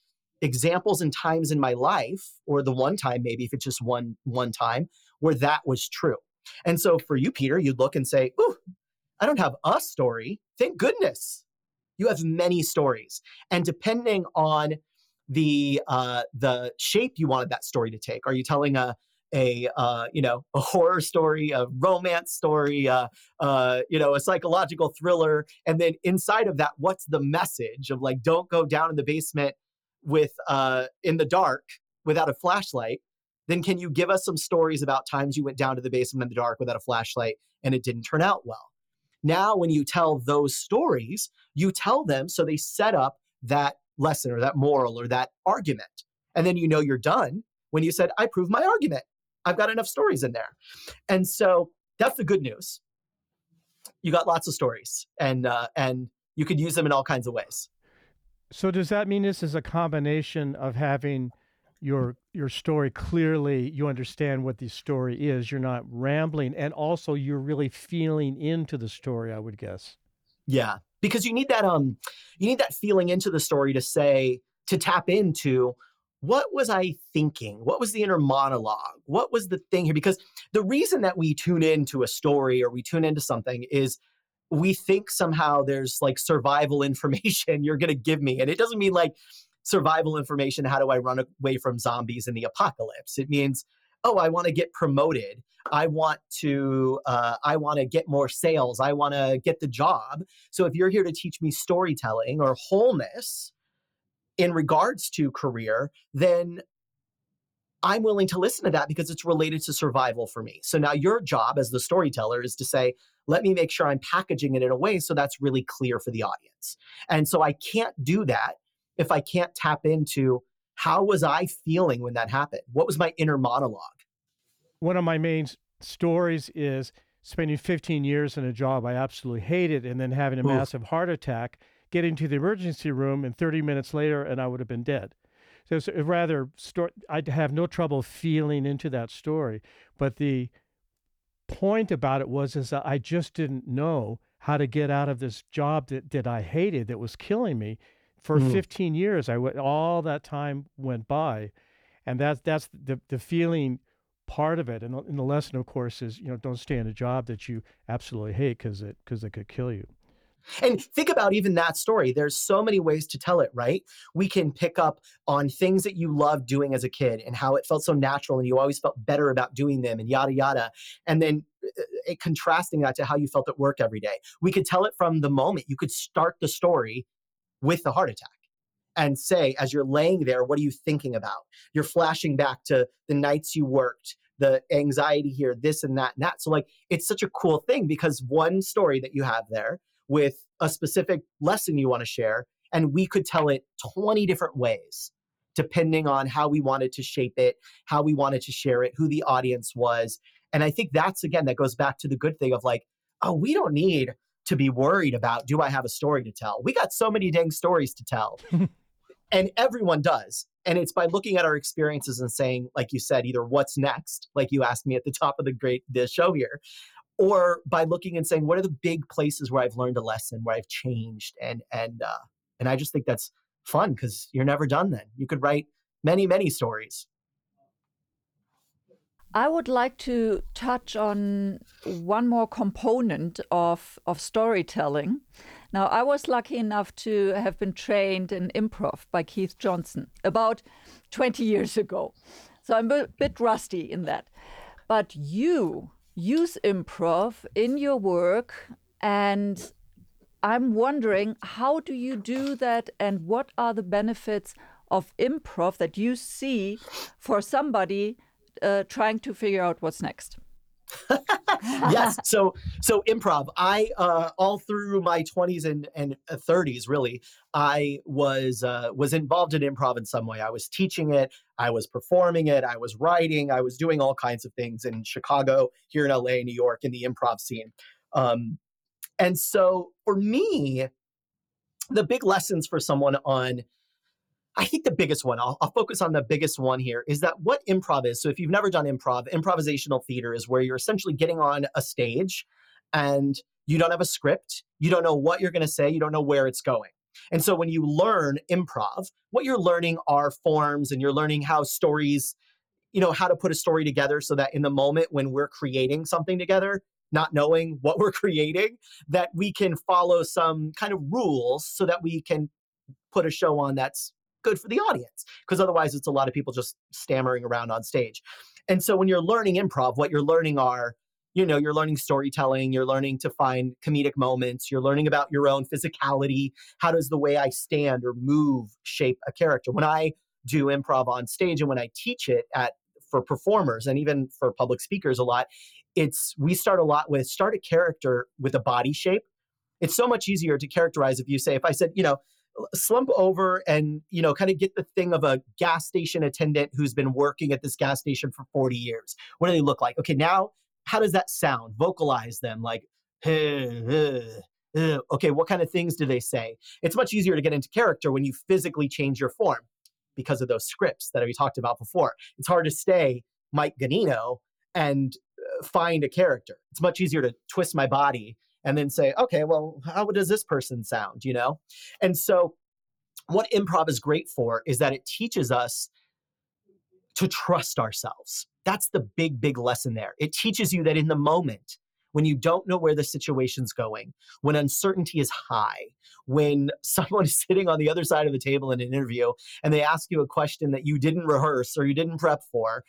examples and times in my life, or the one time, maybe if it's just one one time, where that was true. And so for you, Peter, you'd look and say, Ooh, I don't have a story. Thank goodness. You have many stories. And depending on the uh, the shape you wanted that story to take, are you telling a a uh, you know a horror story, a romance story, uh, uh, you know a psychological thriller, and then inside of that, what's the message of like don't go down in the basement with uh, in the dark without a flashlight? Then can you give us some stories about times you went down to the basement in the dark without a flashlight and it didn't turn out well? Now, when you tell those stories, you tell them so they set up that lesson or that moral or that argument. And then you know you're done when you said, I proved my argument. I've got enough stories in there. And so that's the good news. You got lots of stories and uh, and you could use them in all kinds of ways. So does that mean this is a combination of having your your story clearly you understand what the story is, you're not rambling and also you're really feeling into the story, I would guess. Yeah, because you need that um you need that feeling into the story to say to tap into what was I thinking? What was the inner monologue? What was the thing here? Because the reason that we tune into a story or we tune into something is we think somehow there's like survival information you're going to give me. And it doesn't mean like survival information. How do I run away from zombies in the apocalypse? It means, oh, I want to get promoted. I want to, uh, I want to get more sales. I want to get the job. So if you're here to teach me storytelling or wholeness, in regards to career, then I'm willing to listen to that because it's related to survival for me. So now your job as the storyteller is to say, let me make sure I'm packaging it in a way so that's really clear for the audience. And so I can't do that if I can't tap into how was I feeling when that happened? What was my inner monologue? One of my main stories is spending 15 years in a job I absolutely hated and then having a Oof. massive heart attack getting to the emergency room and 30 minutes later and I would have been dead. So it's uh, rather sto- I'd have no trouble feeling into that story, but the point about it was is that I just didn't know how to get out of this job that, that I hated that was killing me for Mm. 15 years. I went all that time went by and that's that's the the feeling part of it and the, and the lesson of course is you know don't stay in a job that you absolutely hate because it because it could kill you And think about even that story. There's so many ways to tell it, right? We can pick up on things that you loved doing as a kid and how it felt so natural and you always felt better about doing them and yada, yada. And then uh, uh, contrasting that to how you felt at work every day. We could tell it from the moment. You could start the story with the heart attack and say, as you're laying there, what are you thinking about? You're flashing back to the nights you worked, the anxiety here, this and that and that. So like it's such a cool thing because one story that you have there with a specific lesson you want to share, and we could tell it 20 different ways depending on how we wanted to shape it, how we wanted to share it, who the audience was. And I think that's again, that goes back to the good thing of like, oh, we don't need to be worried about do I have a story to tell? We got so many dang stories to tell. and everyone does. And it's by looking at our experiences and saying, like you said, either what's next, like you asked me at the top of the great the show here, or by looking and saying, what are the big places where I've learned a lesson, where I've changed, and and uh, and I just think that's fun because you're never done. Then you could write many many stories. I would like to touch on one more component of, of storytelling. Now, I was lucky enough to have been trained in improv by Keith Johnstone about 20 years ago. So I'm a bit rusty in that. But you use improv in your work, and I'm wondering how do you do that, and what are the benefits of improv that you see for somebody uh, trying to figure out what's next. yes. So so improv. I uh, all through my 20s and and 30s, really, I was uh, was involved in improv in some way. I was teaching it. I was performing it. I was writing. I was doing all kinds of things in Chicago, here in LA, New York, in the improv scene. Um, and so for me, the big lessons for someone on I think the biggest one, I'll, I'll, focus on the biggest one here, is that what improv is. So, if you've never done improv, improvisational theater is where you're essentially getting on a stage and you don't have a script, you don't know what you're going to say, you don't know where it's going. And so, when you learn improv, what you're learning are forms and you're learning how stories, you know, how to put a story together so that in the moment when we're creating something together, not knowing what we're creating, that we can follow some kind of rules so that we can put a show on that's good for the audience because otherwise it's a lot of people just stammering around on stage. And so when you're learning improv, what you're learning are you know you're learning storytelling you're learning to find comedic moments you're learning about your own physicality how does the way i stand or move shape a character when i do improv on stage and when i teach it at for performers and even for public speakers a lot it's we start a lot with start a character with a body shape it's so much easier to characterize if you say if i said you know slump over and you know kind of get the thing of a gas station attendant who's been working at this gas station for 40 years. What do they look like? Okay now how does that sound? Vocalize them like okay what kind of things do they say? It's much easier to get into character when you physically change your form because of those scripts that we talked about before. It's hard to stay mike ganino and uh, find a character. It's much easier to twist my body and then say, okay, well, how does this person sound? You know? And so what improv is great for is that it teaches us to trust ourselves. That's the big, big lesson there. It teaches you that in the moment, when you don't know where the situation's going, when uncertainty is high, when someone is sitting on the other side of the table in an interview and they ask you a question that you didn't rehearse or you didn't prep for,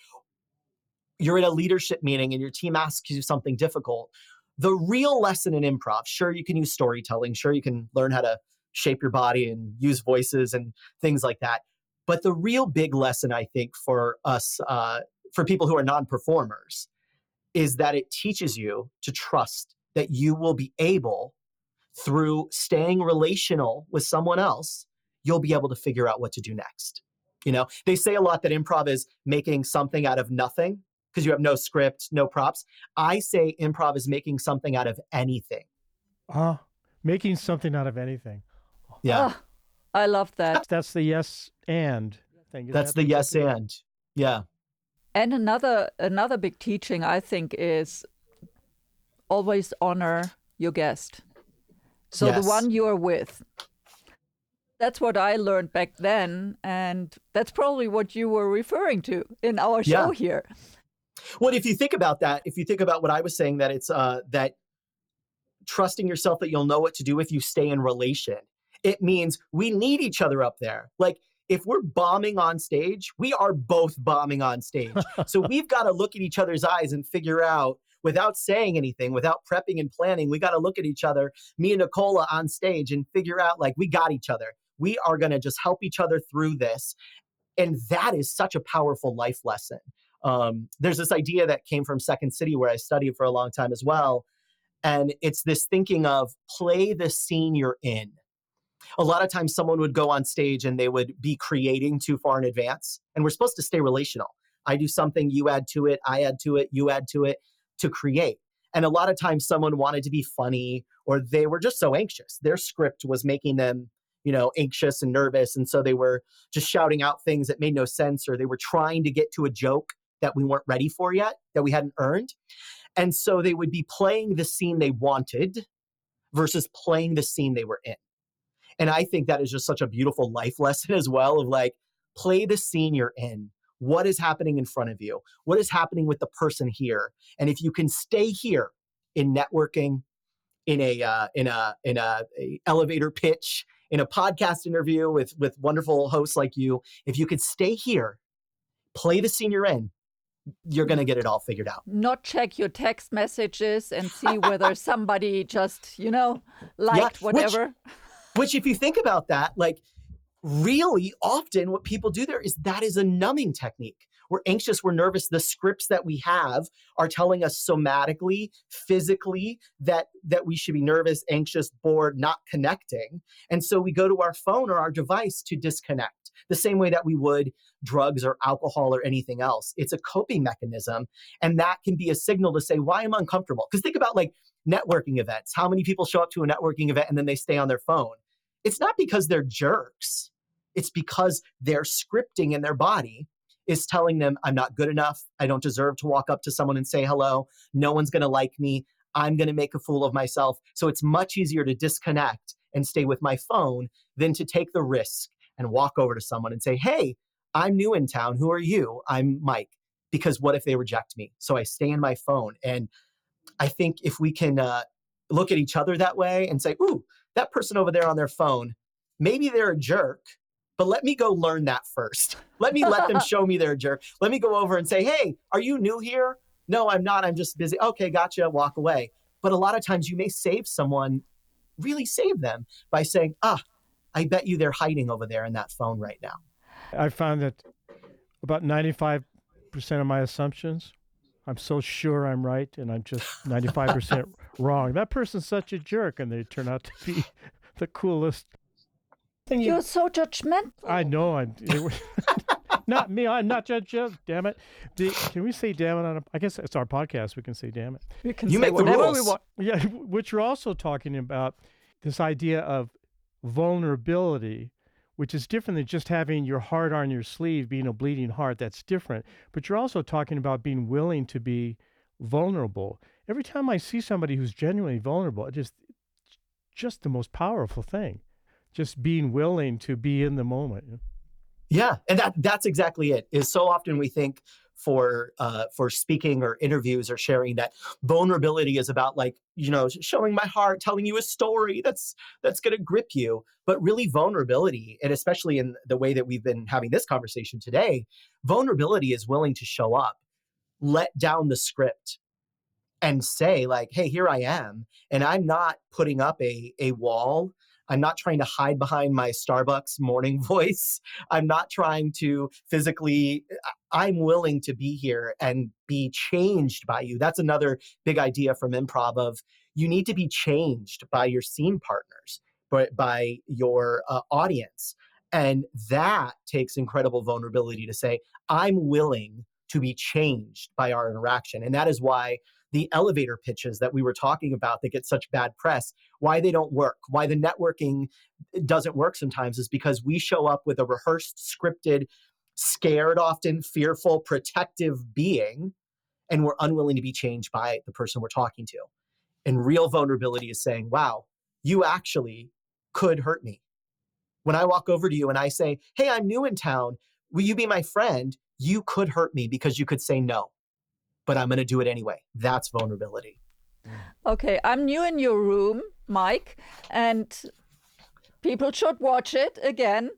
you're in a leadership meeting and your team asks you something difficult, the real lesson in improv, sure, you can use storytelling, sure, you can learn how to shape your body and use voices and things like that. But the real big lesson, I think, for us, uh, for people who are non performers, is that it teaches you to trust that you will be able, through staying relational with someone else, you'll be able to figure out what to do next. You know, they say a lot that improv is making something out of nothing because you have no script, no props. I say improv is making something out of anything. Uh, making something out of anything. Yeah. Oh, I love that. That's the yes and thing. Is That's that the yes and. Yeah. And another another big teaching I think is always honor your guest. So yes. the one you're with. That's what I learned back then and that's probably what you were referring to in our show yeah. here. Well, if you think about that, if you think about what I was saying, that it's uh, that trusting yourself that you'll know what to do if you stay in relation, it means we need each other up there. Like if we're bombing on stage, we are both bombing on stage. so we've got to look at each other's eyes and figure out without saying anything, without prepping and planning, we got to look at each other, me and Nicola on stage, and figure out like we got each other. We are going to just help each other through this. And that is such a powerful life lesson Um, there's this idea that came from Second City, where I studied for a long time as well. And it's this thinking of play the scene you're in. A lot of times, someone would go on stage and they would be creating too far in advance. And we're supposed to stay relational. I do something, you add to it, I add to it, you add to it to create. And a lot of times, someone wanted to be funny or they were just so anxious. Their script was making them you know, anxious and nervous. And so they were just shouting out things that made no sense, or they were trying to get to a joke that we weren't ready for yet, that we hadn't earned. And so they would be playing the scene they wanted versus playing the scene they were in. And I think that is just such a beautiful life lesson as well of like, play the scene you're in. What is happening in front of you? What is happening with the person here? And if you can stay here in networking, in a uh, in a in a, a elevator pitch, in a podcast interview with with wonderful hosts like you, if you could stay here, play the scene you're in, you're going to get it all figured out. Not check your text messages and see whether somebody just, you know, liked yeah, whatever. Which, which, if you think about that, like really often what people do there is that is a numbing technique. We're anxious, we're nervous. The scripts that we have are telling us somatically, physically that that we should be nervous, anxious, bored, not connecting. And so we go to our phone or our device to disconnect. The same way that we would drugs or alcohol or anything else. It's a coping mechanism and that can be a signal to say why am I'm uncomfortable. Cuz think about like networking events. How many people show up to a networking event and then they stay on their phone? It's not because they're jerks. It's because they're scripting in their body is telling them, I'm not good enough. I don't deserve to walk up to someone and say hello. No one's going to like me. I'm going to make a fool of myself. So it's much easier to disconnect and stay with my phone than to take the risk and walk over to someone and say, Hey, I'm new in town. Who are you? I'm Mike. Because what if they reject me? So I stay in my phone. And I think if we can uh, look at each other that way and say, Ooh, that person over there on their phone, maybe they're a jerk, but let me go learn that first. Let me let them show me their jerk. Let me go over and say, hey, are you new here? No, I'm not. I'm just busy. Okay, gotcha. Walk away. But a lot of times you may save someone, really save them by saying, ah, I bet you they're hiding over there in that phone right now. I found that about 95% of my assumptions, I'm so sure I'm right, and I'm just 95% wrong. That person's such a jerk, and they turn out to be the coolest you, You're so judgmental. I know. I'm. not me. I'm not judgmental. Damn it. The, can we say damn it on a? I guess it's our podcast. We can say damn it. We can you say whatever we want. Yeah, which you're also talking about this idea of vulnerability, which is different than just having your heart on your sleeve, being a bleeding heart. That's different. But you're also talking about being willing to be vulnerable. Every time I see somebody who's genuinely vulnerable, it just just the most powerful thing just being willing to be in the moment. Yeah, and that that's exactly it. Is so often we think for uh, for speaking or interviews or sharing that vulnerability is about like you know showing my heart, telling you a story that's that's going to grip you. But really, vulnerability, and especially in the way that we've been having this conversation today, vulnerability is willing to show up, let down the script, and say like, "Hey, here I am," and I'm not putting up a a wall I'm not trying to hide behind my Starbucks morning voice. I'm not trying to physically, I'm willing to be here and be changed by you. That's another big idea from improv of you need to be changed by your scene partners, but by your uh, audience. And that takes incredible vulnerability to say, I'm willing to be changed by our interaction. And that is why the elevator pitches that we were talking about that get such bad press, why they don't work, why the networking doesn't work sometimes is because we show up with a rehearsed, scripted, scared, often fearful, protective being, and we're unwilling to be changed by the person we're talking to. And real vulnerability is saying, wow, you actually could hurt me. When I walk over to you and I say, hey, I'm new in town, will you be my friend? You could hurt me because you could say no but I'm going to do it anyway. That's vulnerability. Okay, I'm new in your room, Mike, and people should watch it again.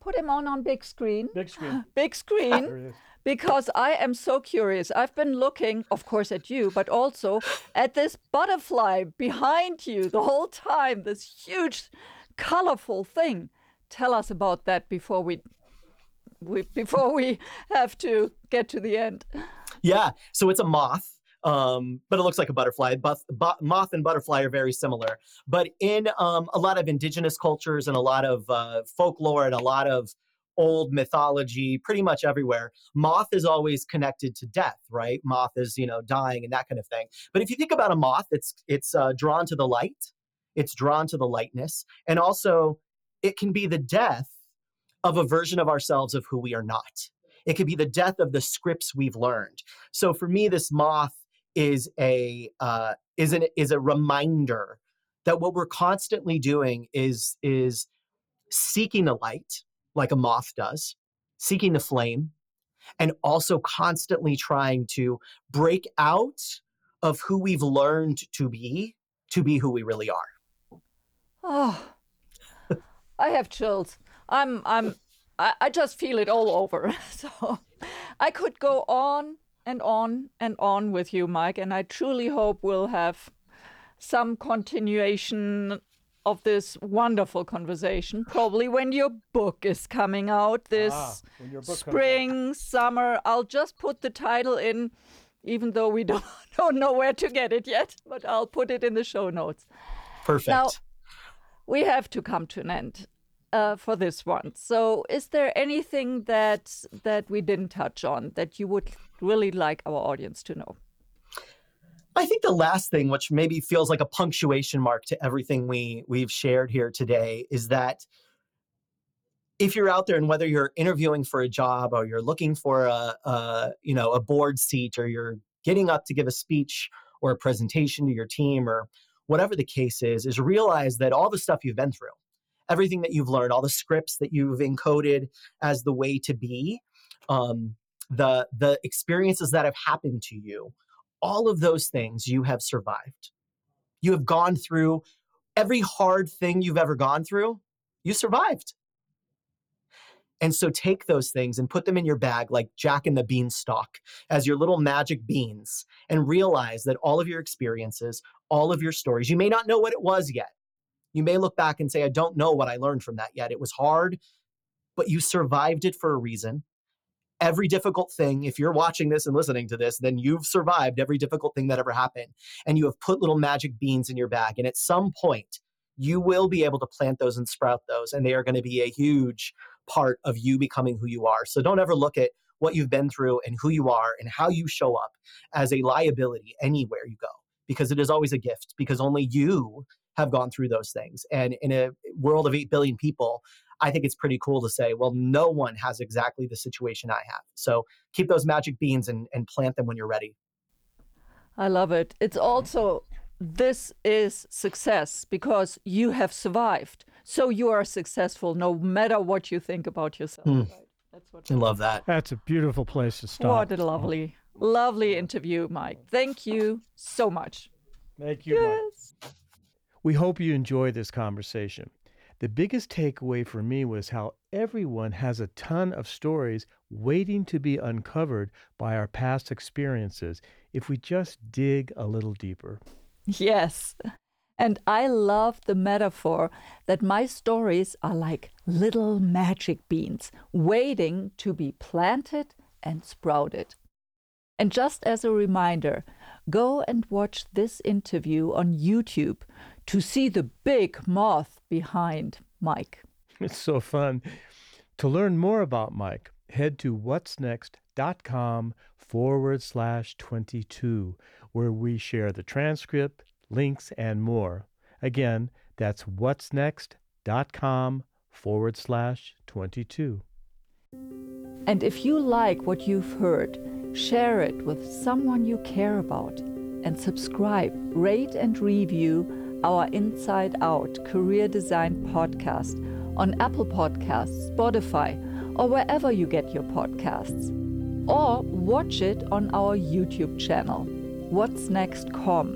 Put him on on big screen. Big screen. Big screen. because I am so curious. I've been looking, of course, at you, but also at this butterfly behind you the whole time, this huge, colorful thing. Tell us about that before we we, before we have to get to the end. Yeah. So it's a moth. Um, but it looks like a butterfly. But, moth and butterfly are very similar. But in um, a lot of indigenous cultures and a lot of uh, folklore and a lot of old mythology, pretty much everywhere, moth is always connected to death, right? Moth is, you know, dying and that kind of thing. But if you think about a moth, it's it's uh, drawn to the light, it's drawn to the lightness, and also it can be the death of a version of ourselves of who we are not. It could be the death of the scripts we've learned. So for me, this moth is a uh, is an is a reminder that what we're constantly doing is is seeking the light like a moth does, seeking the flame, and also constantly trying to break out of who we've learned to be to be who we really are. Oh, I have chills. I'm, I'm, I, I just feel it all over. So I could go on and on and on with you, Mike, and I truly hope we'll have some continuation of this wonderful conversation, probably when your book is coming out this ah, spring, out. summer. I'll just put the title in, even though we don't, don't know where to get it yet, but I'll put it in the show notes. Perfect. Now, we have to come to an end uh, for this one. So, is there anything that that we didn't touch on that you would really like our audience to know? I think the last thing, which maybe feels like a punctuation mark to everything we we've shared here today, is that if you're out there and whether you're interviewing for a job or you're looking for a, a you know a board seat or you're getting up to give a speech or a presentation to your team or whatever the case is, is realize that all the stuff you've been through, everything that you've learned, all the scripts that you've encoded as the way to be, um, the the experiences that have happened to you, all of those things you have survived. You have gone through every hard thing you've ever gone through, you survived. And so take those things and put them in your bag like Jack and the Beanstalk as your little magic beans and realize that all of your experiences, all of your stories, you may not know what it was yet. You may look back and say, I don't know what I learned from that yet. It was hard, but you survived it for a reason every difficult thing. If you're watching this and listening to this, then you've survived every difficult thing that ever happened. And you have put little magic beans in your bag. And at some point, you will be able to plant those and sprout those. And they are going to be a huge part of you becoming who you are. So don't ever look at what you've been through and who you are and how you show up as a liability anywhere you go, because it is always a gift, because only you have gone through those things. And in a world of 8 billion people, I think it's pretty cool to say, well, no one has exactly the situation I have. So keep those magic beans and, and plant them when you're ready. I love it. It's also, this is success because you have survived. So you are successful no matter what you think about yourself. Mm. Right? That's what I love that. That's a beautiful place to stop. What a lovely, lovely interview, Mike. Thank you so much. Thank you. Yes. Mike. We hope you enjoy this conversation. The biggest takeaway for me was how everyone has a ton of stories waiting to be uncovered by our past experiences if we just dig a little deeper. Yes. And I love the metaphor that my stories are like little magic beans waiting to be planted and sprouted. And just as a reminder, go and watch this interview on YouTube to see the big moth behind Mike. It's so fun. To learn more about Mike, head to whatsnext.com forward slash 22, where we share the transcript, links, and more. Again, that's whatsnext.com forward slash 22. And if you like what you've heard, share it with someone you care about and subscribe, rate, and review our Inside Out Career Design podcast on Apple Podcasts, Spotify, or wherever you get your podcasts. Or watch it on our YouTube channel, What's Next Com,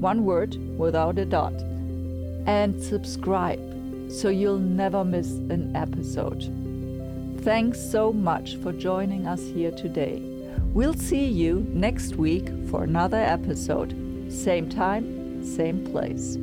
one word without a dot. And subscribe so you'll never miss an episode. Thanks so much for joining us here today. We'll see you next week for another episode. Same time, same place.